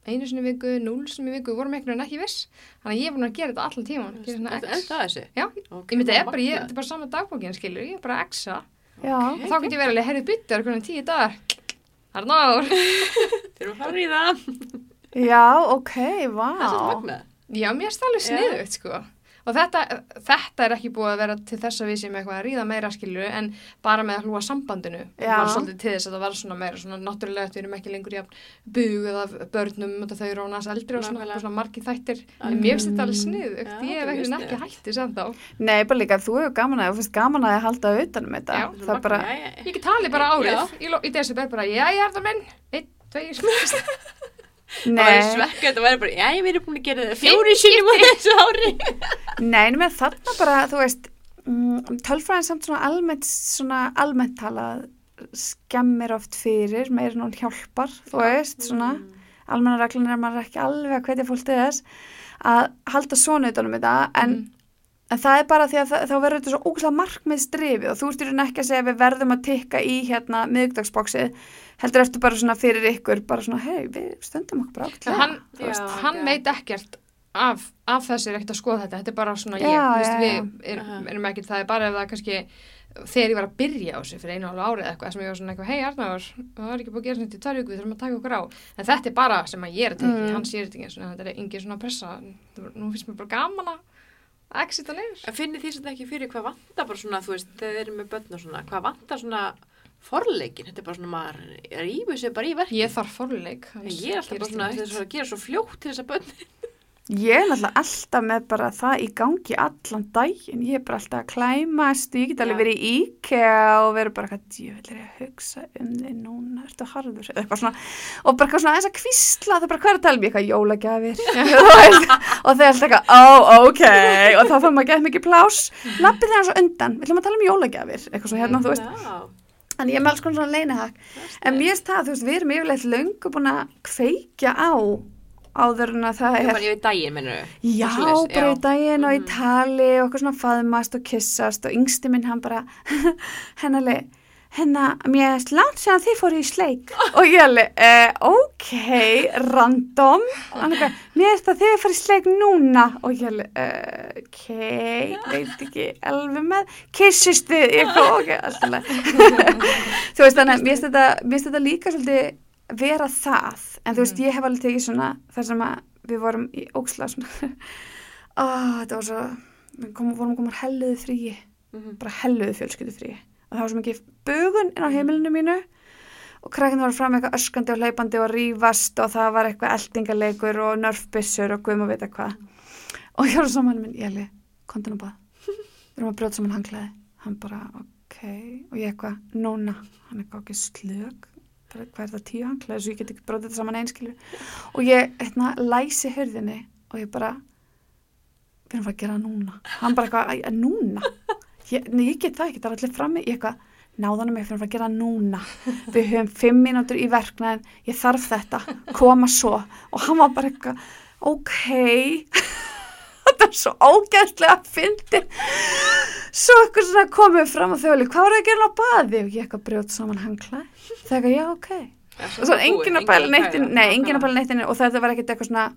einu sinni viku, núl sinni viku við vorum einhvern veginn ekki viss þannig að ég er búin að gera þetta allan svona En X. það þessu? Já, Ok, ég myndi, má er bara, ég, magnað. þetta er bara sama dagbókin skilur, ég er bara að exa og þá get ég verið herrið byttur, hvernig tíu dagar það er náður Þeir eru að fara í það. Já, ok, vá. Það er svo magnað. Já, mér það alveg Já. sniðugt sko. Og þetta, þetta er ekki búið að vera til þess að við séum eitthvað að ríða meira skilur en bara með að hlúa sambandinu. Já. var svolítið til þess að það var svona meira svona náttúrulega við erum ekki lengur jafn bugð af börnum og þau eru ánast eldri og svona, Nákvæmlega. svona margir þættir. En mér finnst þetta alveg sniðugt. Já, ég hef ekki sniðugt. hætti sem þá nei, bara líka, þú hefur gaman að þú finnst gaman að halda utanum þetta. Já, það er bara, já. ég get talið bara árið. Í, í er það einn, tveir, Það væri nei bara, já, ég verið búin að gera þetta fjóri sinni á þessu ári. Nei, nema þarna bara, þú veist, mm, tölfræðin samt svona almennt, svona almennt talað skemmir oft fyrir, meir en hún hjálpar, þú veist, svona almenna reglun er að maður ekki alveg að hvetja fólk til þess að halda svona utanum þetta, en, Mm. en það er bara því að það, þá verður þetta svo ógæslega markmið strifið og þú raun ekki að segja við verðum að tikka í hérna miðugdagsbóksið, heldur eftir bara svona fyrir ykkur, bara svona, hei, við stöndum okkur ákveðlega. hann, hann veit ekkert af, af þessu er ekkert að skoða þetta, þetta er bara svona Já, ég, veist, já, við er, erum ekkert, það er bara ef það kannski þegar ég var að byrja á þessu fyrir einu hálfu árið eitthvað sem ég var svona eitthvað, hei Arnáður það er ekki búið að gera svona til tvær viku, við þurfum að taka okkur á. En þetta er bara sem að ég er að teki, Mm. hann sér þetta ekki svona, þetta er engin svona pressa. Nú finnst mér bara gaman að exita En finnir því sem ekki fyrir hvað vantar bara svona, þú veist, þegar þið eru með börn og svona, hvað vantar svona forleikin? Þetta er bara svona, maður rífur sér bara í verki. ég þarf forleik ég er alltaf bara svona, þetta er svona að gera svo fljótt til þess að börn. Ég er náttúrulega alltaf með bara það í gangi allan daginn. Ég er bara alltaf að klæmast, ég get alveg verið í IKEA og verið bara eitthvað, djöfell er ég að hugsa um þig núna, ertu harður, svona, og bara svona eins að kvistla, það er bara hver að tala um, ég eitthvað jólagjafir, og er alltaf eitthvað, ó, ok, og þá fann maður gett mikið plás, lappið þeirra svo undan, við ætlum að tala um jólagjafir, eitthvað svo hérna, þú veist, En ég er með alls konar svona leinahakk, en mér finnst það, þú veist, við erum yfirleitt löngu búin að kveikja á áður en að það er bara yfir daginn, minnur Já, Svoleiðis, bara í daginn og í Mhm. tali og eitthvað svona faðmast og kissast og yngsti minn hann bara hennali, hennar, mér er langt séðan þið fóru í sleik. Og ég alveg, eh, ok, random, eitthvað, mér er það þið fóru í sleik núna. Og ég alveg, eh, ok, veit ekki, alveg með, kissist þið, ég eitthvað, ok, alltaf þú veist, þannig að mér finnst þetta, mér finnst þetta líka svolítið vera það, en þú veist, ég hef alveg tekið svona, þar sem að við vorum í óksla svona, ó, þetta var svo, við kom, vorum komar helluðu fríi, Mhm. bara helluðu fjölskyldu fríi og það var svo mikið bugun inn á heimilinu mínu. Og krakkinu var fram eitthvað öskandi og hleypandi og rífast og það var eitthvað eldingarleikur og nörfbissur og guðum að vita hvað. Og ég var saman minn, ég alveg, kontin og bað við erum að brjóta saman hanglaði hann bara, ok, og ég eitthvað núna, hann eitthvað ekki slög bara, hvað er það tíu hanglaði svo ég get ekki brjóta þetta saman einskilur og ég, hérna, læsi hörðinni og ég bara við erum að að gera núna. Hann bara eitthvað, "Æ, núna ég, nei, ég get það ekki, það er allir frammi. Ég eitthvað, náðanum við erum að að gera það núna. Við höfum fimm mínútur í verknæðin ég þarf þetta, koma svo. Og hann var bara eitthvað ok. Þetta er svo ógæðslega fyndi svo eitthvað svona komið fram og þau alveg, hvað var það að gera á baði? Og ég eitthvað brjót saman hangla það eitthvað, já, ok. Og svo enginn að pæla neittin, nei, enginn að pæla neittin og þetta var ekkert eitthvað svona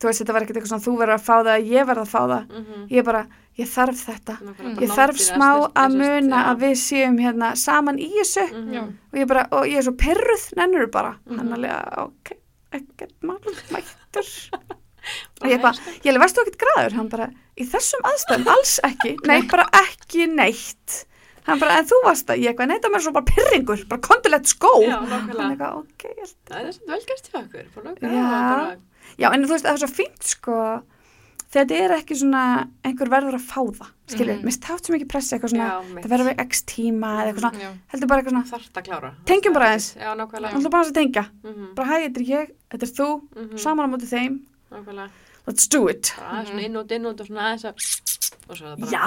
þú veist, þetta var ekkert eitthvað svona þú verður að fá það, ég verður að fá það. Mhm. ég bara, ég þarf þetta. Nákvæmlega, ég þarf smá að muna að við séum hérna saman í þessu. Mhm. Já. og ég bara, og ég er svo perruð nennur bara, Mhm. hann alveg ok, ekkert mál, mættur. Og ég bara, ég alveg, veist þú ekkert græður hann bara, í þessum aðstæðum alls ekki, nei, bara ekki neitt. Hann bara, en þú varst það, ég eitthvað neita mér svo bara pyrringur, bara kondulegt skó. Já, hann nákvæmlega. eitthvað, ok, ég held Já. en þú veist, það er svo fínt, sko, þetta er ekki svona, einhver verður að fá það, skilju, Mhm. mér státt svo mikið pressi, eitthvað svona, Já, það verður við x tíma eða eitthvað svona, Já. heldur bara eitthvað svona, Þarft að klára. Tengjum bara aðeins. Alltaf bara að tengja, Mhm, bara hæ, þetta er ég, þetta er þú, mhm, saman á móti þeim, Nákvæmlega. let's do it. Bara svona inn út, inn og svona aðeins að... Og svo er það bara... Já,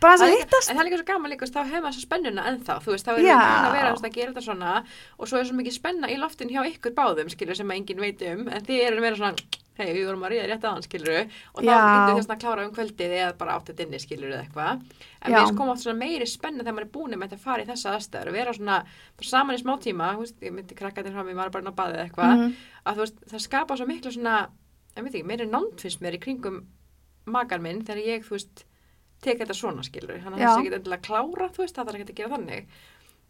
bara Það að hittast. En það er líka svo gaman líka, þá hefur maður þessa spennuna ennþá, þú veist, þá er það að vera að gera þetta svona og svo er svo mikið spenna í loftin hjá ykkur báðum, skilur, sem að enginn veit um, en þið eru að vera svona, hei, við vorum að ríða rétt aðan, skilur, og þá getur þess að klára um kvöldið eða bara átt þetta inni, skilur, eða eitthvað. En við komum átt svona meiri spenna þegar maður er búin með þetta að fara í þessa aðstæður og vera svona saman í smá tíma, þú veist, ég myndi krakka þetta frá mig, maður er bara inn á baðið eða eitthvað, Mhm. að þú veist, það skapa svo miklu svona, ég veit ekki, meiri nánd finnst mér í kringum magar minn þegar ég, þú veist, tek þetta svona skilur, hann er Já. þess ekki endilega að klára, þú veist, það þarf ekki að gera þannig.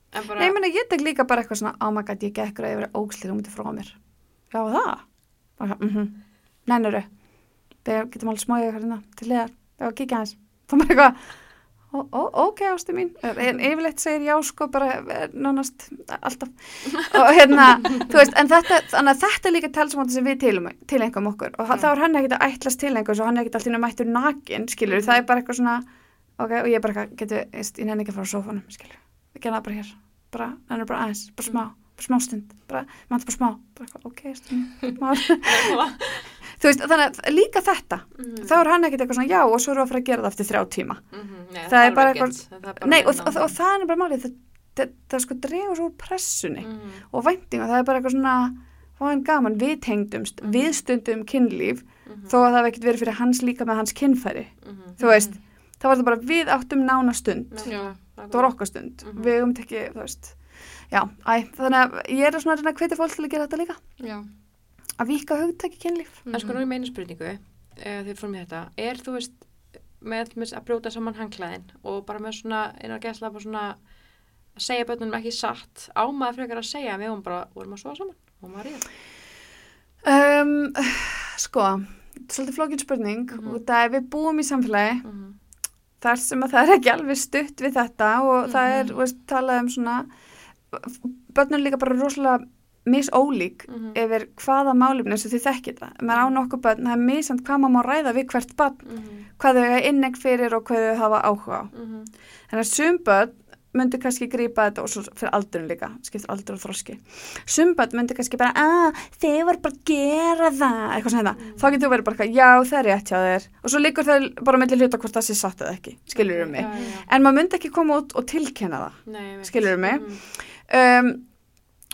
Bara, Nei, ég meina, ég tek líka bara eitthvað svona, oh my god, ég gekk að yfir ógslið og myndi frá mér. Já, það? Mm nennuru. Við getum alveg smáðið eitthvað hérna til liðar, já, kíkja aðeins. Það er eitthvað, ó, ó, ok, ástu mín. En yfirleitt segir já, sko, bara eh, nánast alltaf. Og hérna, þú veist, en þetta, þetta er líka talsmáti sem við tilengum okkur. Og þá er hann ekkert að ætlast tilengu og hann er ekkert alltaf mættur nakin, skilur. Það er bara eitthvað svona, ok, og ég bara, eitthvað, getur, ég nenni ekki að fara á sófanum, skilur. Við gerum það bara hér. Bara, nennur bara aðeins, bara smá, bara smá stund. Bara, maður bara smá. Bara ok, stund, smá. Þú veist, þannig að líka þetta, Mhm. þá er hann ekkert eitthvað svona, já, og svo við að fara að gera það eftir þrjá tíma. Mhm, nei, það er bara eitthvað- það er bara Nei, og, og, náð. og það er bara málið, það, það, það sko dregur svo pressunni Mhm, og væntingu, það er bara eitthvað svona, hvað gaman, við tengdumst, Mhm. við stundum kynlíf, mhm, þó að það hef ekkert verið fyrir hans líka með hans kynfæri, mhm. þú veist, þá var það bara, við áttum nána stund, það var okkar stund, við um ekki, þú veist, já, æ, þannig að ég er svona að hvetja fólk til að gera þetta líka, Já. Að vika hugtæki kynlíf. En sko nú er meina spurningu, eða þið fórum í þetta, er þú veist með, að brjóta saman hanglaðin og bara með svona, einar gæsla svona að segja börnunum ekki satt á maður frekar að segja við hún bara, vorum að sofa saman og maður ríða Um, sko, svolítið flókin spurning Mhm. og það er við búum í samfélagi mm -hmm. þar sem að það er ekki alveg stutt við þetta og það er, Mhm. veist, talað um svona börnun líka bara rosalega misólík Mhm. yfir hvaða eins og þið þekkir það. Maður á nokkuð börn, það er misand hvað maður má ræða við hvert barn, hvað þau eiga innegg fyrir og hvað þau hafa áhuga á. Mhm. Þannig að sum börn myndi kannski grípa þetta og svo fyrir aldurinn líka, skiptir aldur og þroski. Sum börn myndi kannski bara, að þið var bara að gera það, eitthvað svona þetta. Þá getur þú verið bara, eitthvað, já það er rétt hjá þér. Og svo líkur það bara mellir hluta hvort það sé satt eða ekki, skilur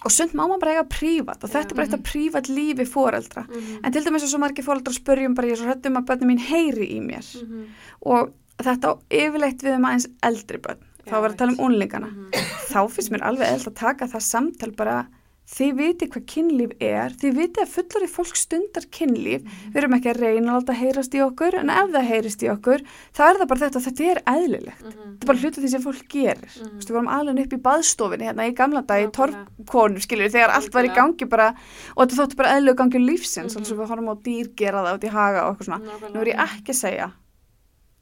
og? Mhm. Sund má maður bara eiga prívat og þetta er bara eitt af prívat lífi foreldra. Mhm. En til dæmis að svo margir foreldra spurjum bara ég er svo hrættum að börnum mín heyri í mér Mhm. og þetta á yfirleitt við um aðeins eldri börn. Þá var að tala um unlingana. Mhm. Þá finnst mér alveg eðlt að taka það samtal bara þið viti hvað kynlíf er, þið viti að fullari fólk stundar kynlíf, við erum ekki að reyna að láta heyrast í okkur, en ef það heyrist í okkur, þá er það bara þetta, þetta er eðlilegt. Mhm. Þetta er bara hluti því sem fólk gerir. Mm. Mhm. Við vorum alveg upp í baðstofinni hérna í gamla dag í torfkonu, skiljur, þegar allt var í gangi bara, og þetta þóttu bara eðlug gangi lífsins, Mhm. alveg svo við horfum á dýr gera það út í haga og eitthvað svona. Nú er ég ekki að segja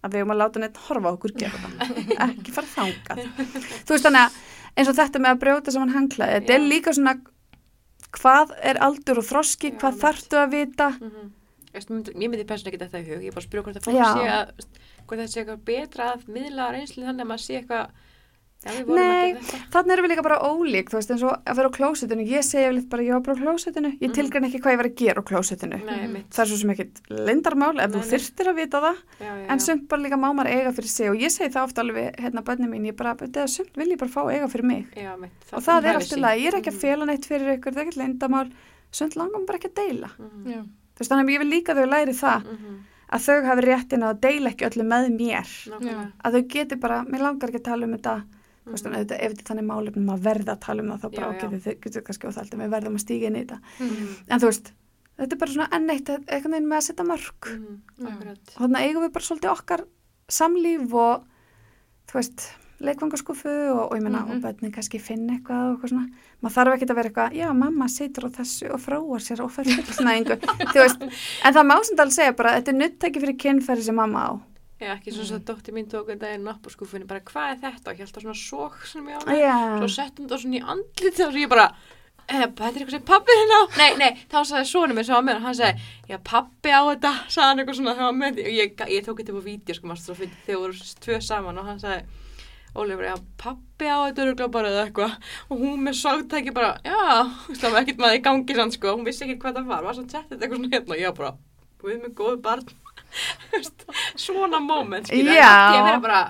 að við erum að láta neitt horfa okkur ekki fara þangað. Þú veist þannig að eins og þetta með að brjóta saman hanglaði, þetta er líka svona hvað er aldur og þroski, hvað mitt. þarftu að vita. Veist, myndi- Mér myndi persónulega ekki þetta í hug, ég bara spyrja hvort það fólk sé að, hvort það sé eitthvað betra að miðla reynslu þannig að maður sé eitthvað, Nei, þetta. þannig erum við líka bara ólík, þú veist, eins og að vera á klósitinu, ég segi yfirleitt bara, ég var bara á klósitinu, ég Mhm. tilgræn ekki hvað ég var að gera á klósitinu. Nei, mitt. Það er svo sem ekkit lindarmál ef Nei, þú nei. þyrftir að vita það, Já, já, en já. sumt bara líka má maður eiga fyrir sig og ég segi það ofta alveg hérna, bönni mín, ég bara, þetta sumt vil ég bara fá eiga fyrir mig. Já, mitt. og það er alltaf leið, ég er ekki að Mhm. fela neitt fyrir ykkur, það er ekkert lindamál, sumt langar mér bara ekki að deila. Já. Þú veist, þannig að ég vil líka þau það, Mhm. að þau hafi réttin að deila ekki öllu með mér, Nákvæmlega. að þau geti bara, mér langar ekki að tala um þetta, veist, Mhm. þannig að ef þetta er þannig málefnum að verða að tala um það, þá já. þau getur kannski og það við verðum að stíga inn í þetta. Mhm. En þú veist, þetta er bara svona enn eitt, eitthvað með að setja mörg. Mhm. Akkurat. Og þannig eigum við bara svolítið okkar samlíf og, þú veist, leikvangaskúfu og, og ég menna, Mhm. og bönni kannski finna eitthvað og eitthvað svona. Maður þarf ekki að vera eitthvað, já, mamma situr á þessu og fróar sér og fær fullnæðingu. þú veist, en það má sem bara, er. Já, ekki svo að dóttir mín tók um daginn upp á skúfunni, bara hvað er þetta? Og held það svona sók sem ég á með. Já, Svo settum þetta svona í andlit og ég bara, eh, þetta er eitthvað sem pappi hérna á. Nei, nei, þá sagði sonum minn sem var með og hann sagði, já, pappi á þetta, sagði hann eitthvað svona hann var með. Og ég, ég tók upp á vídeo, sko, svo fyrir þegar voru tvö saman og hann sagði, Ólífur, já, pappi á þetta öruglega bara eða eitthvað og hún með sáttæki bara, já, það var ekkert maður í gangi sann, sko, hún vissi ekki hvað það var, var svo sett þetta eitthvað svona hérna og ég bara, við með góðu barn, svona moment, skilja, átti ég að vera bara,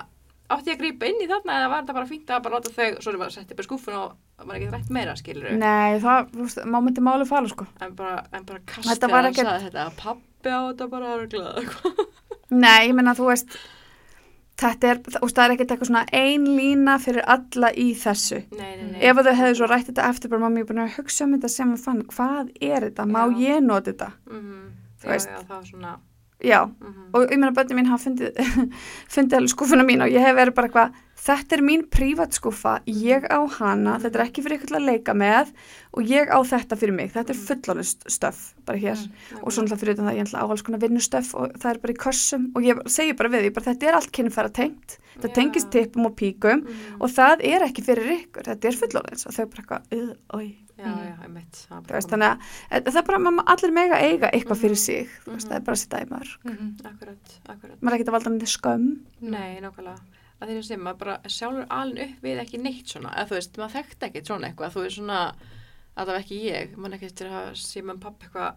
átti ég að grípa inn í þarna eða var þetta bara fínt að bara láta þau, svo er bara að setja upp í skúfun og maður ekki rætt meira, skilur nei, það, þú veist, má myndi máli fara, sko. en bara, en bara kast Þetta þegar var hann ekkert- sagði þetta, pappi á þetta bara öruglega eitthvað. Nei, ég menna, þú veist, þetta er, þú veist, það er ekkert eitthvað svona ein lína fyrir alla í þessu. Nei, nei, nei. Ef að þau hefðu svo rætt þetta eftir, bara er búin að hugsa um þetta sem að fann, hvað er þetta, má ég nota þetta? Mhm. Þú Já, já, það var svona, Já, mhm. og ég meina bönni mín hafa fundið, fundið alveg skúfuna mín og ég hef verið bara eitthvað, þetta er mín prívat skúfa, ég á hana, þetta er ekki fyrir ykkur að leika með og ég á þetta fyrir mig, þetta er fullanist stöf bara hér. Og svo náttúrulega fyrir það ég ætla á alls konar vinnustöf og það er bara í kössum og ég segi bara við því, bara þetta er allt kynfæra tengt, þetta Já. tengist tippum og píkum Mhm. og það er ekki fyrir ykkur, þetta er fullanist og þau bara eitthvað, "Ugh, oi, Já, já, það var þú bara veist, þannig að það er bara, mamma, allir mega eiga eitthvað fyrir sig, þú veist, Mhm. það er bara að setja í mörg, Mhm. Akkurat, akkurat. maður er ekkert að valda með skömm, Nei, nákvæmlega. Að því sem maður bara sjálfur alin upp við ekki neitt svona. Eða þú veist, maður þekkti ekkert svona eitthvað. Þú veist svona, að það var ekki ég. Man ekki eftir að sé með pappi eitthvað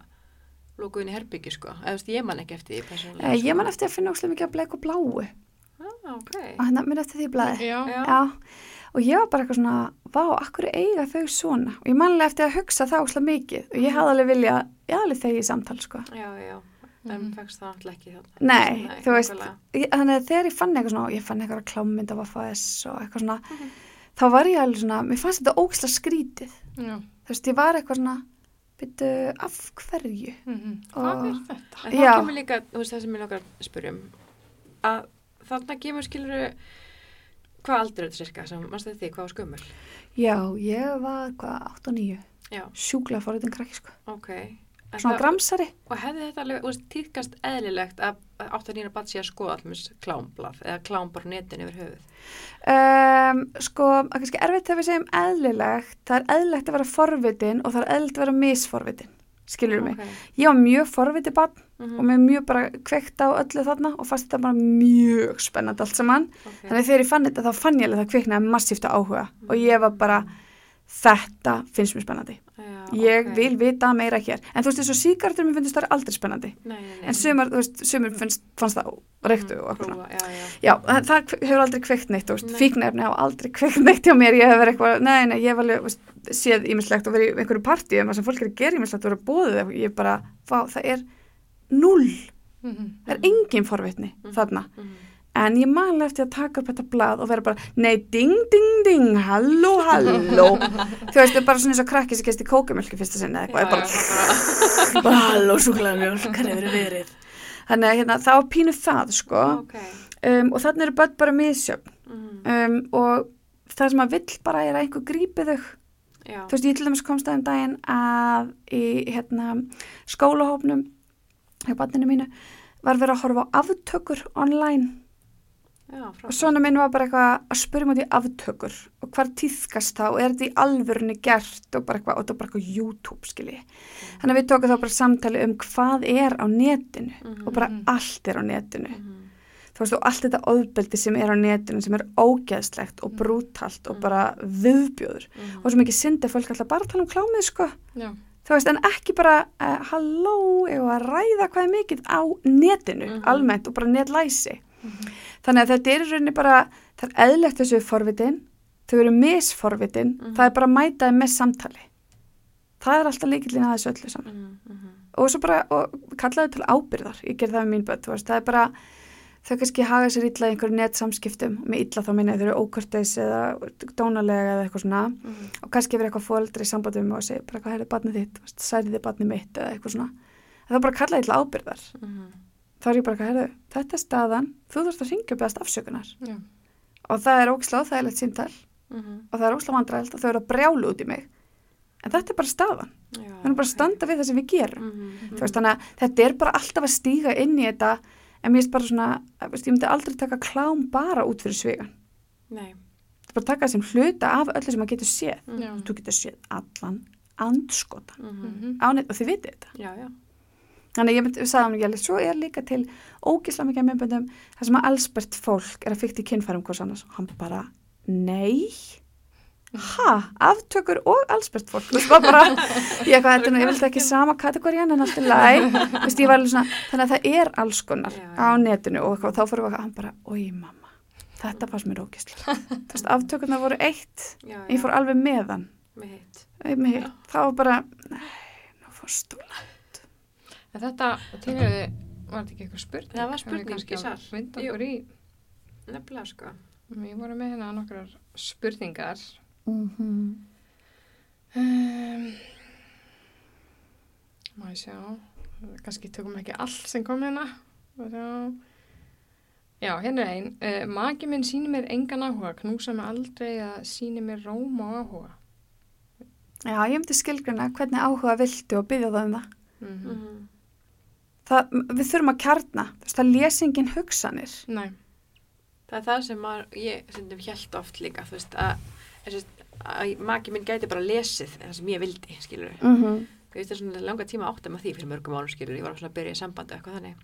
lókuð inn í herbyggi, sko. Eða þú veist, ég man ekki eftir því persónulega. Eh, að og ég var bara eitthvað svona vá, akkur eiga þau svona og ég manlega eftir að hugsa það óslega mikið og ég hafði alveg vilja, ég hafði alveg þegi í samtal sko. Já, já. En Mhm. fegst það náttúrulega ekki þarna. Nei, þú veist ég, þannig að þegar ég fann eitthvað svona ég fann eitthvað klámynd af AFS og eitthvað svona Mhm. þá var ég alveg svona, mér fannst þetta óslega skrítið Já. þú veist, ég var eitthvað svona byrju, af hverju? Mhm. Hvað Og- er þetta? En Já. kemur líka, þú veist það sem ég hvað aldur er þetta cirka, sem mannstu því, hvað var skömmul? Já, ég var, hvað, 8 og 9, Já, sjúklega fóriðin krakki, sko. ok. En Svona gramsari. Og hefði þetta alveg, þú veist, týðkast eðlilegt að átt að nýra bat sé að skoða allmis klámblað eða klám bara á netinu yfir höfuð? Um, sko, kannski erfitt þegar við segjum eðlilegt, það er eðlilegt að vera forvitin og það er eðlilegt að vera misforvitin, skilur mig. Ok. Ég var mjög forvitið barn Mhm, og mér mjög bara kveikt á öllu þarna og fannst þetta bara mjög spennandi allt saman. ok. Þannig þegar ég fann þetta þá fann ég alveg að það kviknaði massíft á áhuga og ég var bara, þetta finnst mér spennandi. Já, Ég ok. vil vita meira hér. En þú veist, þessu síkartur mér finnst það aldrei spennandi. Nei, nei, nei. En sumar, þú veist, sumar finnst, fannst það reyktu og eitthvað. svona. Já, já. Já, það, það hefur aldrei kveikt neitt, þú veist, fíknefni hafa aldrei kveikt neitt hjá mér, ég hef verið eitthvað, nei, nei, ég hef alveg, veist, séð ímislegt og verið í einhverju partíum sem fólk er að gera ímislegt og verið að bóðið, ég bara, fá, það er null, Mhm. það er engin forvitni þarna, Mhm. En ég man eftir að taka upp þetta blað og vera bara, nei, ding, ding, ding, halló, halló, þú veist, er bara svona eins og krakki sem gæst í kókumjölki fyrsta sinni eða eitthvað, er bara, halló, súklaðmjölk, hvað hefur verið? Þannig að hérna, var pínu það, sko, Ok. um, og þannig eru börn bara misjöfn Mhm. um, og það sem að vill bara er að einhver grípi þau Já. þú veist, ég til dæmis komst að um daginn að í hérna skólahópnum hjá banninu mínu var verið að horfa á aftökur online Já, og svona minn var bara eitthvað að spyrja mútið aftökur og hvar týðkast það og er þetta í alvörunni gert og bara eitthvað, og þetta er bara eitthvað YouTube skilji þannig að við tókum þá bara samtali um hvað er á netinu og bara Mhm. allt er á netinu Mhm. þú veist, og allt þetta ofbeldi sem er á netinu sem er ógeðslegt og brútalt og bara viðbjóður Mhm. og svo mikið syndi fólk alltaf bara tala um klámið sko Já. þú veist, en ekki bara uh, halló, eða ræða hvað er mikið á netinu, Mhm. almennt og bara netlæsi þannig að þetta er í rauninni bara, það er eðlegt þessu forvitin, þau eru misforvitin Mhm. það er bara að mæta þeim með samtali það er alltaf líkillin að þessu öllu saman Mhm, mhm. og svo bara, og kallaðu til ábyrðar ég ger það með mín börn, þú veist, það er bara þau kannski haga sér illa í einhverju netsamskiptum með illa þá minna þau eru ókurteis eða dónalega eða eitthvað svona Mhm. og kannski verið eitthvað fóldri í sambandi um og segja bara hvað er barnið þitt, þú veist, særi þið barnið mitt eða eitthvað svona, en það bara kallaði til ábyrðar Mhm. Þá er ég bara, heyrðu, þetta er staðan. Þú þurft að ringja og beðast afsökunar. Já. og það er ógislega óþægilegt símtal. Mhm. og það er ógislega vandræðilt og þau eru að brjálu út í mig. En þetta er bara staðan. Já, við erum bara að standa við það sem við gerum. Mhm, þú veist, þannig að þetta er bara alltaf að stíga inn í þetta. En mér er bara svona, veist, ég myndi aldrei taka klám bara út fyrir er bara að taka sem hluta af öllu sem maður getur séð. Já. þú getur séð allan andskota Mhm. Og þið vitið þetta. Já. Þannig að ég við sagðum ekki alveg, svo er líka til ógislega mikið myndböndum þar sem að allsbært fólk er að fykta í kynfærum hvers annars. Og hann bara, nei. Ha, aftökur og allsbært fólk, þú veist, var bara ég eitthvað, þetta ég vildi ekki sama kategóriðan en allt er læg, veist, ég var alveg svona þannig að það er alls konar Já, já. á netinu og eitthvað, þá fórum við að hann bara, oi mamma þetta fannst mér ógislega þú veist, aftökurna voru eitt Já, ég fór alveg með hann. Með hitt. Það var bara, nei, nú fórst þú. En þetta tilhörði, var þetta ekki eitthvað spurning? Það var spurning Hefur kannski í sal. að Vinda Jú. okkur í, Nefnilega, sko. við vorum með hérna nokkrar spurningar. Mm -hmm. Um, má ég sjá, kannski tökum ekki allt sem kom hérna. Já, hérna er einn. Uh, Maki minn sýnir mér engan áhuga, knúsa mig aldrei að sýnir mér róm og áhuga. Já, ég myndi skilgruna hvernig áhuga viltu og byggja það um það. Mm Mhm. Það. Við þurfum að kjarna, það lesingin hugsanir. Nei, Það er það sem maður, ég sem held oft líka, þú veist, að, að, að maki minn gæti bara lesið það sem ég vildi, skilur. Mm -hmm. Það svona langa tíma átta með því fyrir mörgum árum, skilur Ég var svona að byrja í sambandi eitthvað þannig.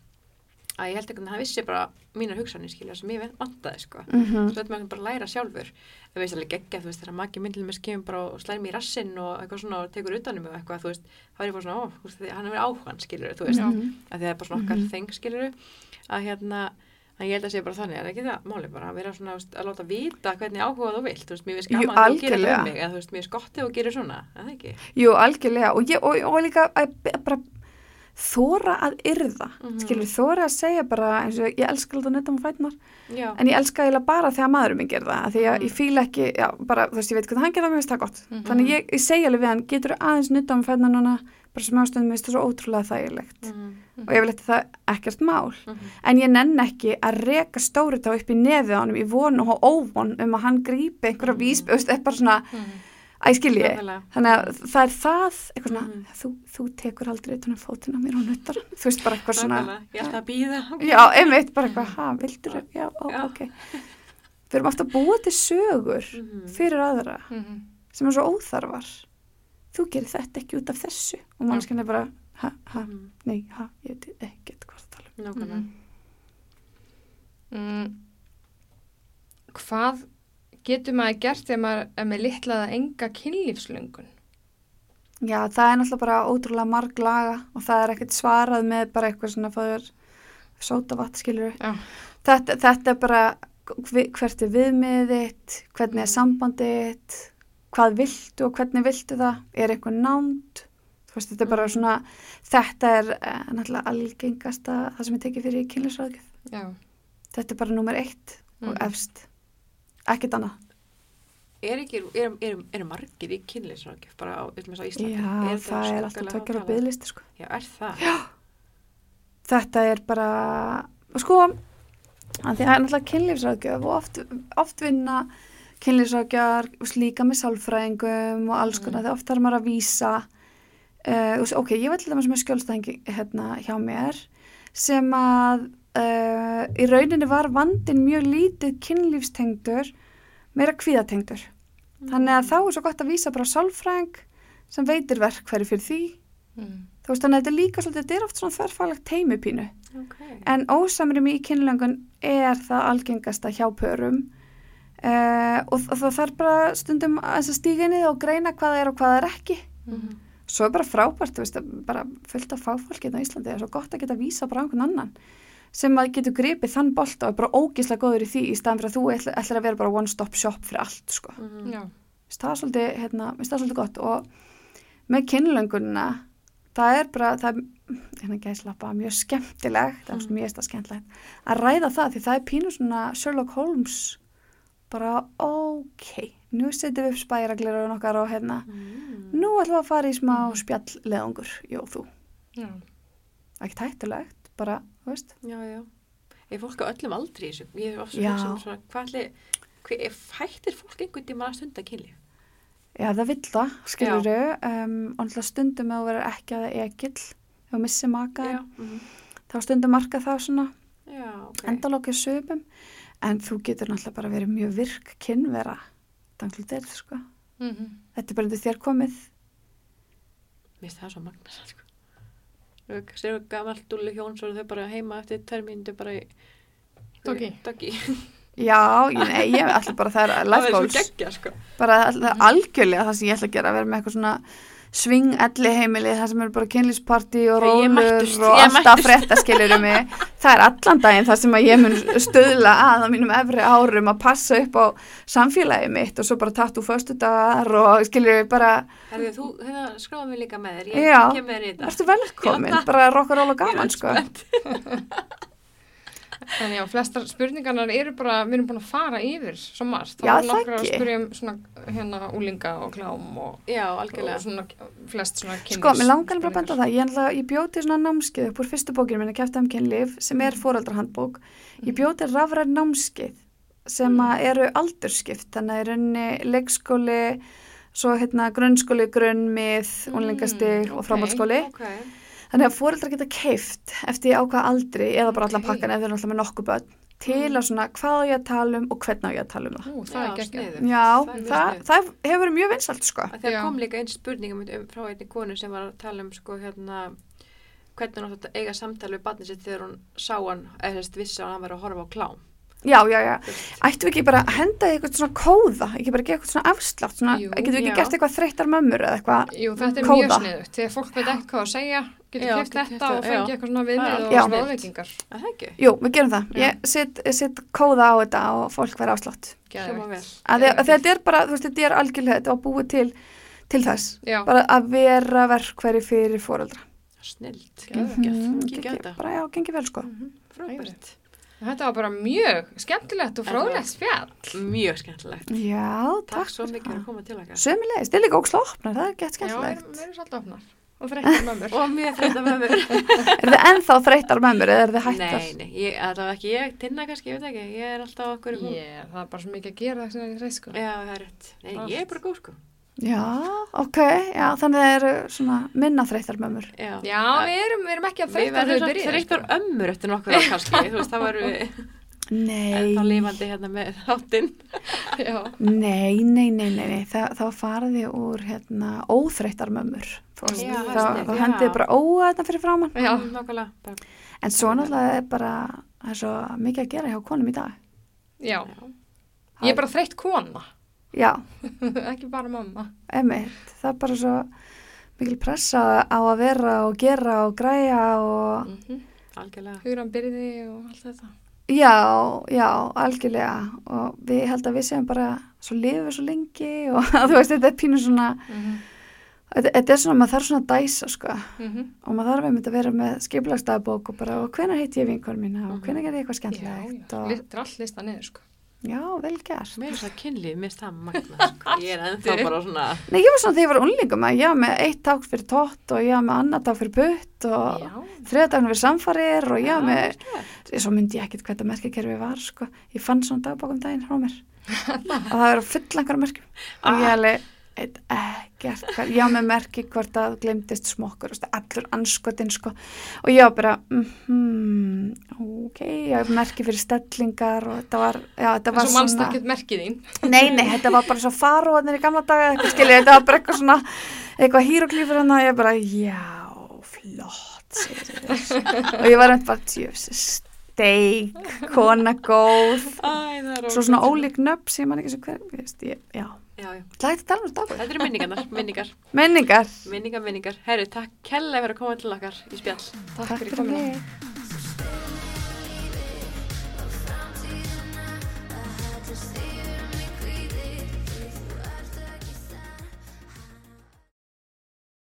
Að ég held ekki að hann vissi bara mínar hugsanir, skilur, sem ég vantaði, sko. Mm -hmm. Svo þetta maður bara að læra sjálfur. Það veist alveg geggja, þú veist, þegar maki minn til með skefum bara og slæri mér í rassinn og eitthvað svona og tekur utanum og eitthvað, þú veist, þá er ég bara svona, ó, veist, hann er verið áhugan, skilur, þú veist, Já. að því það er bara svona okkar Mhm. þeng, skilur, að hérna, að ég held að sé bara þannig, er ekki það máli bara að vera svona, veist, að láta vita hvernig áhuga þú vilt, þú veist, mér veist gaman að þú gerir það um mig, eða þú veist, mér ef þú gerir svona, eða ekki? Jú, algjörlega og, ég, og, og líka að, að bara þóra að yrða, Mhm. skilur þóra að segja bara eins og ég elska alltaf netta um fætnar Já. en ég elska eiginlega bara þegar maðurinn minn af því að Mhm. ég fíla ekki, já, bara, þú veist, ég veit hvað hann gerða, mér finnst það gott Mhm. þannig ég, ég segi alveg við hann, getur aðeins nutta um fætnar núna, bara sem ástundum mér finnst það svo ótrúlega þægilegt Mhm. og ég vil eitthvað ekkert mál Mhm. en ég nenn ekki að reka stóri þá upp í nefið á honum í von og óvon um að hann grípi einhverja Mhm. vísb, þú veist, það er bara svona að ég skilji, Nákvæmlega. þannig að það er það eitthvað svona, Mhm. þú, þú tekur aldrei utan um fótinn á mér og nuttar hann. þú veist bara eitthvað svona. Ég ætla að býða. já, einmitt, bara eitthvað, ha, vildur já, ó, Já. ok við erum ofta að búa til sögur Mhm. fyrir aðra Mhm. sem er svo óþarfar þú gerir þetta ekki út af þessu og mannskinn er bara, ha, ha, Mhm. nei, ha ég veit ekkert hvað það tala um Nákvæmlega. Mm. Hvað getur maður gert þegar maður er með litlaða enga kynlífslöngun? Já, það er náttúrulega bara ótrúlega marg laga og það er ekkert svarað með bara eitthvað svona fáður sótavatt, skilur Já. þetta, þetta er bara hve- hvert er viðmiðið þitt, hvernig er sambandið þitt, hvað viltu og hvernig viltu það, er eitthvað nánd, þú veist, þetta er bara Mhm. svona, þetta er uh, náttúrulega algengasta það sem er tekið fyrir kynlífsráðgjöf. Já. Þetta er bara nummer eitt og Mhm. efst, ekkert annað. Er ekki, er, er, er margir í kynlýsrákjöf bara á, á Íslandi? Já, Er það er alltaf tökjar á byggðlisti, sko. Já, er það? Já. þetta er bara sko það er náttúrulega kynlífsráðgjöf og oft, oft vinna kynlífsráðgjöfar líka með sálfræðingum og alls konar, Mm. þegar oft þarf maður að vísa uh, veist, ok, ég var til dæmis með skjólstæðingi hérna hjá mér sem að uh, í rauninni var vandin mjög lítið kynlífstengdur meira kvíðatengdur. Þannig að þá er svo gott að vísa bara á sálfræðing sem veitir verkfæri fyrir því. Mm. þú veist þannig að þetta er líka svolítið, þetta er oft svona þverfalegt teimipínu Ok. en ósamrými í kynlöngun er það algengasta hjá pörum. Uh, og, og það þarf bara stundum að stíga inn í það og greina hvað það er og hvað það er ekki. Mhm. svo er bara frábært, þú veist, bara fullt af fagfólki hérna á Íslandi, það er svo gott að geta að vísa bara einhvern annan sem að getur gripið þann bolta og er bara ógislega góður í því í staðan fyrir að þú ætla- ætlar að vera bara one stop shop fyrir allt, sko. Mér finnst það er svolítið, hérna, svolítið gott og með kynlöngunina það er bara, það er hérna gæslappa, mjög skemmtilegt Mm. mjög stað skemmtilegt að ræða það því það er pínu svona Sherlock Holmes bara ok nú setjum við upp spæraglirun okkar og hérna, Mm. nú ætlum við að fara í smá spjallleðungur, jú þú Já. ekki tættulegt, bara, þú veist Já, já. Er fólk á öllum aldri þessu? Ég er ofta Já. að hugsa um hvað ætli, hver, hættir fólk einhvern tíma að stunda kynlíf? Já, það vill það, skilur þau um, og náttúrulega stundum að verður ekki að ekill ef þú missir maka Já. Mhm. þá stundum marka það svona Já, ok. endalokið sögum en þú getur náttúrulega bara verið mjög virk kynvera danglu til, sko Mhm. þetta er bara þér komið Mér finnst það svo magna, sko. Sér þú gamalt dúli hjón, svo eru þau bara heima eftir termíndu bara í... Doggy. já, ég, nei, ég ætla bara það er life Það er goals svo geggja, sko. bara ætla, algjörlega það sem ég ætla að gera að vera með eitthvað svona sving elli heimili það sem eru bara kynlísparti og rólur og alltaf mættust. frétta skilurum mig það er allan daginn það sem að ég mun stöðla að á mínum efri árum að passa upp á samfélagi mitt og svo bara tattu föstudagar og skilur bara Herðu, þú, hérna, skráða mig líka með þér. Ég Já. kem með þér í þetta. Velkomin, Já, takk. bara rockar og gaman sko. Þannig að flestar spurningarnar eru bara, við erum búin að fara yfir svo margt. Já, voru það nokkrar að ekki. spyrja um svona hérna úlinga og klám og, Já, og svona flest svona kynlífs. Sko, mér langar bara að benda það, ég, ég bjóti svona námskeið upp úr fyrstu bókinu minni, Kæfti um kynlíf, sem er foreldrahandbók. Ég bjóti rafræð námskeið sem að eru aldurskipt, þannig að er unni leikskóli, svo hérna grunnskóli, grunnmið, Mm, unlingastig ok. og framhaldsskóli. Ok. Þannig að foreldrar geta keift eftir á hvað aldri eða bara allan pakkan eru alltaf með nokkuð börn til að svona hvað á ég að tala um og hvernig á ég að tala um það. Ú, það er sniðugt. Já, Það er það, það hefur verið mjög vinsalt sko. Að þegar Já. kom líka einn spurning um, um frá einni konu sem var að tala um sko hérna hvernig hún átti að eiga samtal við barnið sitt þegar hún sá hann, eða þess vissi að hann var að horfa á klám. Já, já, já. Við ekki bara að henda eitthvað svona kóða, ekki bara gera eitthvað svona afslátt, svona, Jú, getum við ekki já. gert eitthvað þreyttar mömmur eða eitthvað? Jú, þetta er Kóða. mjög sniðugt. Þegar fólk veit ekki hvað að segja, getur kæft getur þetta og fengið eitthvað svona er viðmið og ráðveikingar. Er það ekki? Jú, við gerum það. Já. Ég set, set kóða á þetta og fólk verður afslátt. Að að þetta er bara, þú veist, þetta er algjörlega, þetta var búið til, til þess. Já, Bara að vera verkværi fyrir fóreldra. Mhm, ekki gengi- geta. bara já, gengi vel sko Frábært. Þetta var bara mjög skemmtilegt og það- fróðlegt spjall. Mjög skemmtilegt. já, Takk takk svo mikið fyrir það. að koma til okkar. Sömulegis, þetta er líka óksla opnar, það er gett Já, skemmtilegt. erum- við erum svolítið opnar og þreyttar mömmur. Og þetta með mér. Er þið ennþá þreyttar með mér eða er þið hættar? Nei, nei, ég, allavega ekki ég, tinna kannski, ég veit ekki, ég er alltaf okkur í hún. Ég, það er bara svo mikið að gera þess að ég reyð sko. Já, það er rétt. Nei, Já, ok, já, þannig það eru svona minna þreyttar með mér. Já, Já, við erum, við erum ekki að Við verðum svo við byrjum. þreyttar ömmur eftir nokkur ár kannski, þú veist, það varum við Nei, ennþá lifandi hérna með þáttinn. Nei, nei, nei, nei, nei. Þa, þá farið þið úr hérna óþreyttar mömmur. Þá, þá já. hendið þið bara óa þetta fyrir framann. já. Bara, En svo náttúrulega er bara, það er svo mikið að gera hjá konum í dag. já. já. Ég er bara þreytt kona, Já, ekki bara mamma. emitt, það er bara svo mikil pressa á að vera og gera og græja og Mm Algjörlega. Hugram byrði og allt þetta. já, já, algjörlega. Og við held að við séum bara svo lifið svo lengi og þú veist, þetta er pínu svona þetta, þetta er svona, maður þarf svona að dæsa sko. Og maður þarf einmitt að vera með skiplagsdagbók og bara, og hvenær heiti ég vinkvar mína? Og hvenær gerði ég eitthvað Já, já, skemmtilegt? Og, allt lista niður sko. Já, vel gert. Mér er þess að kynlíf, mér það magna. Ég er ennþá bara svona, Nei, ég var svona þegar ég var unlingum að ég var með eitt ták fyrir tótt og ég var með annar ták fyrir putt og daginn fyrir samfarir og ég var með, svo myndi ég ekkit hvað þetta merkikerfi var, sko. Ég fann svona dagbókum daginn frá mér. Og það er full einhverjum merkjum. Og ég alveg, eitt hvað, ég var með merki hvort að glemdist smokkur, allur anskotin, sko, og ég var bara, mhm, ok, ég var merki fyrir stellingar og þetta var, já, þetta var svo mannst svona, ekkert merkið þín. nei, nei, þetta var bara svo faróðnir í gamla daga, eitthvað skilja, þetta var bara eitthvað svona, eitthvað híroglífur hann og ég bara, já, flott, og ég var eitthvað bara, tjöfs, steik, kona góð, æ, svo svona ólík nöfn sem man ekki svo hver, ég veist, ég, já, Já, já. lægt að tala um dagbók. Þetta eru minningarnar, minningar, Menningar. minningar, minningar. Herri, takk kella fyrir að koma til okkar í spjall. Takk fyrir komina.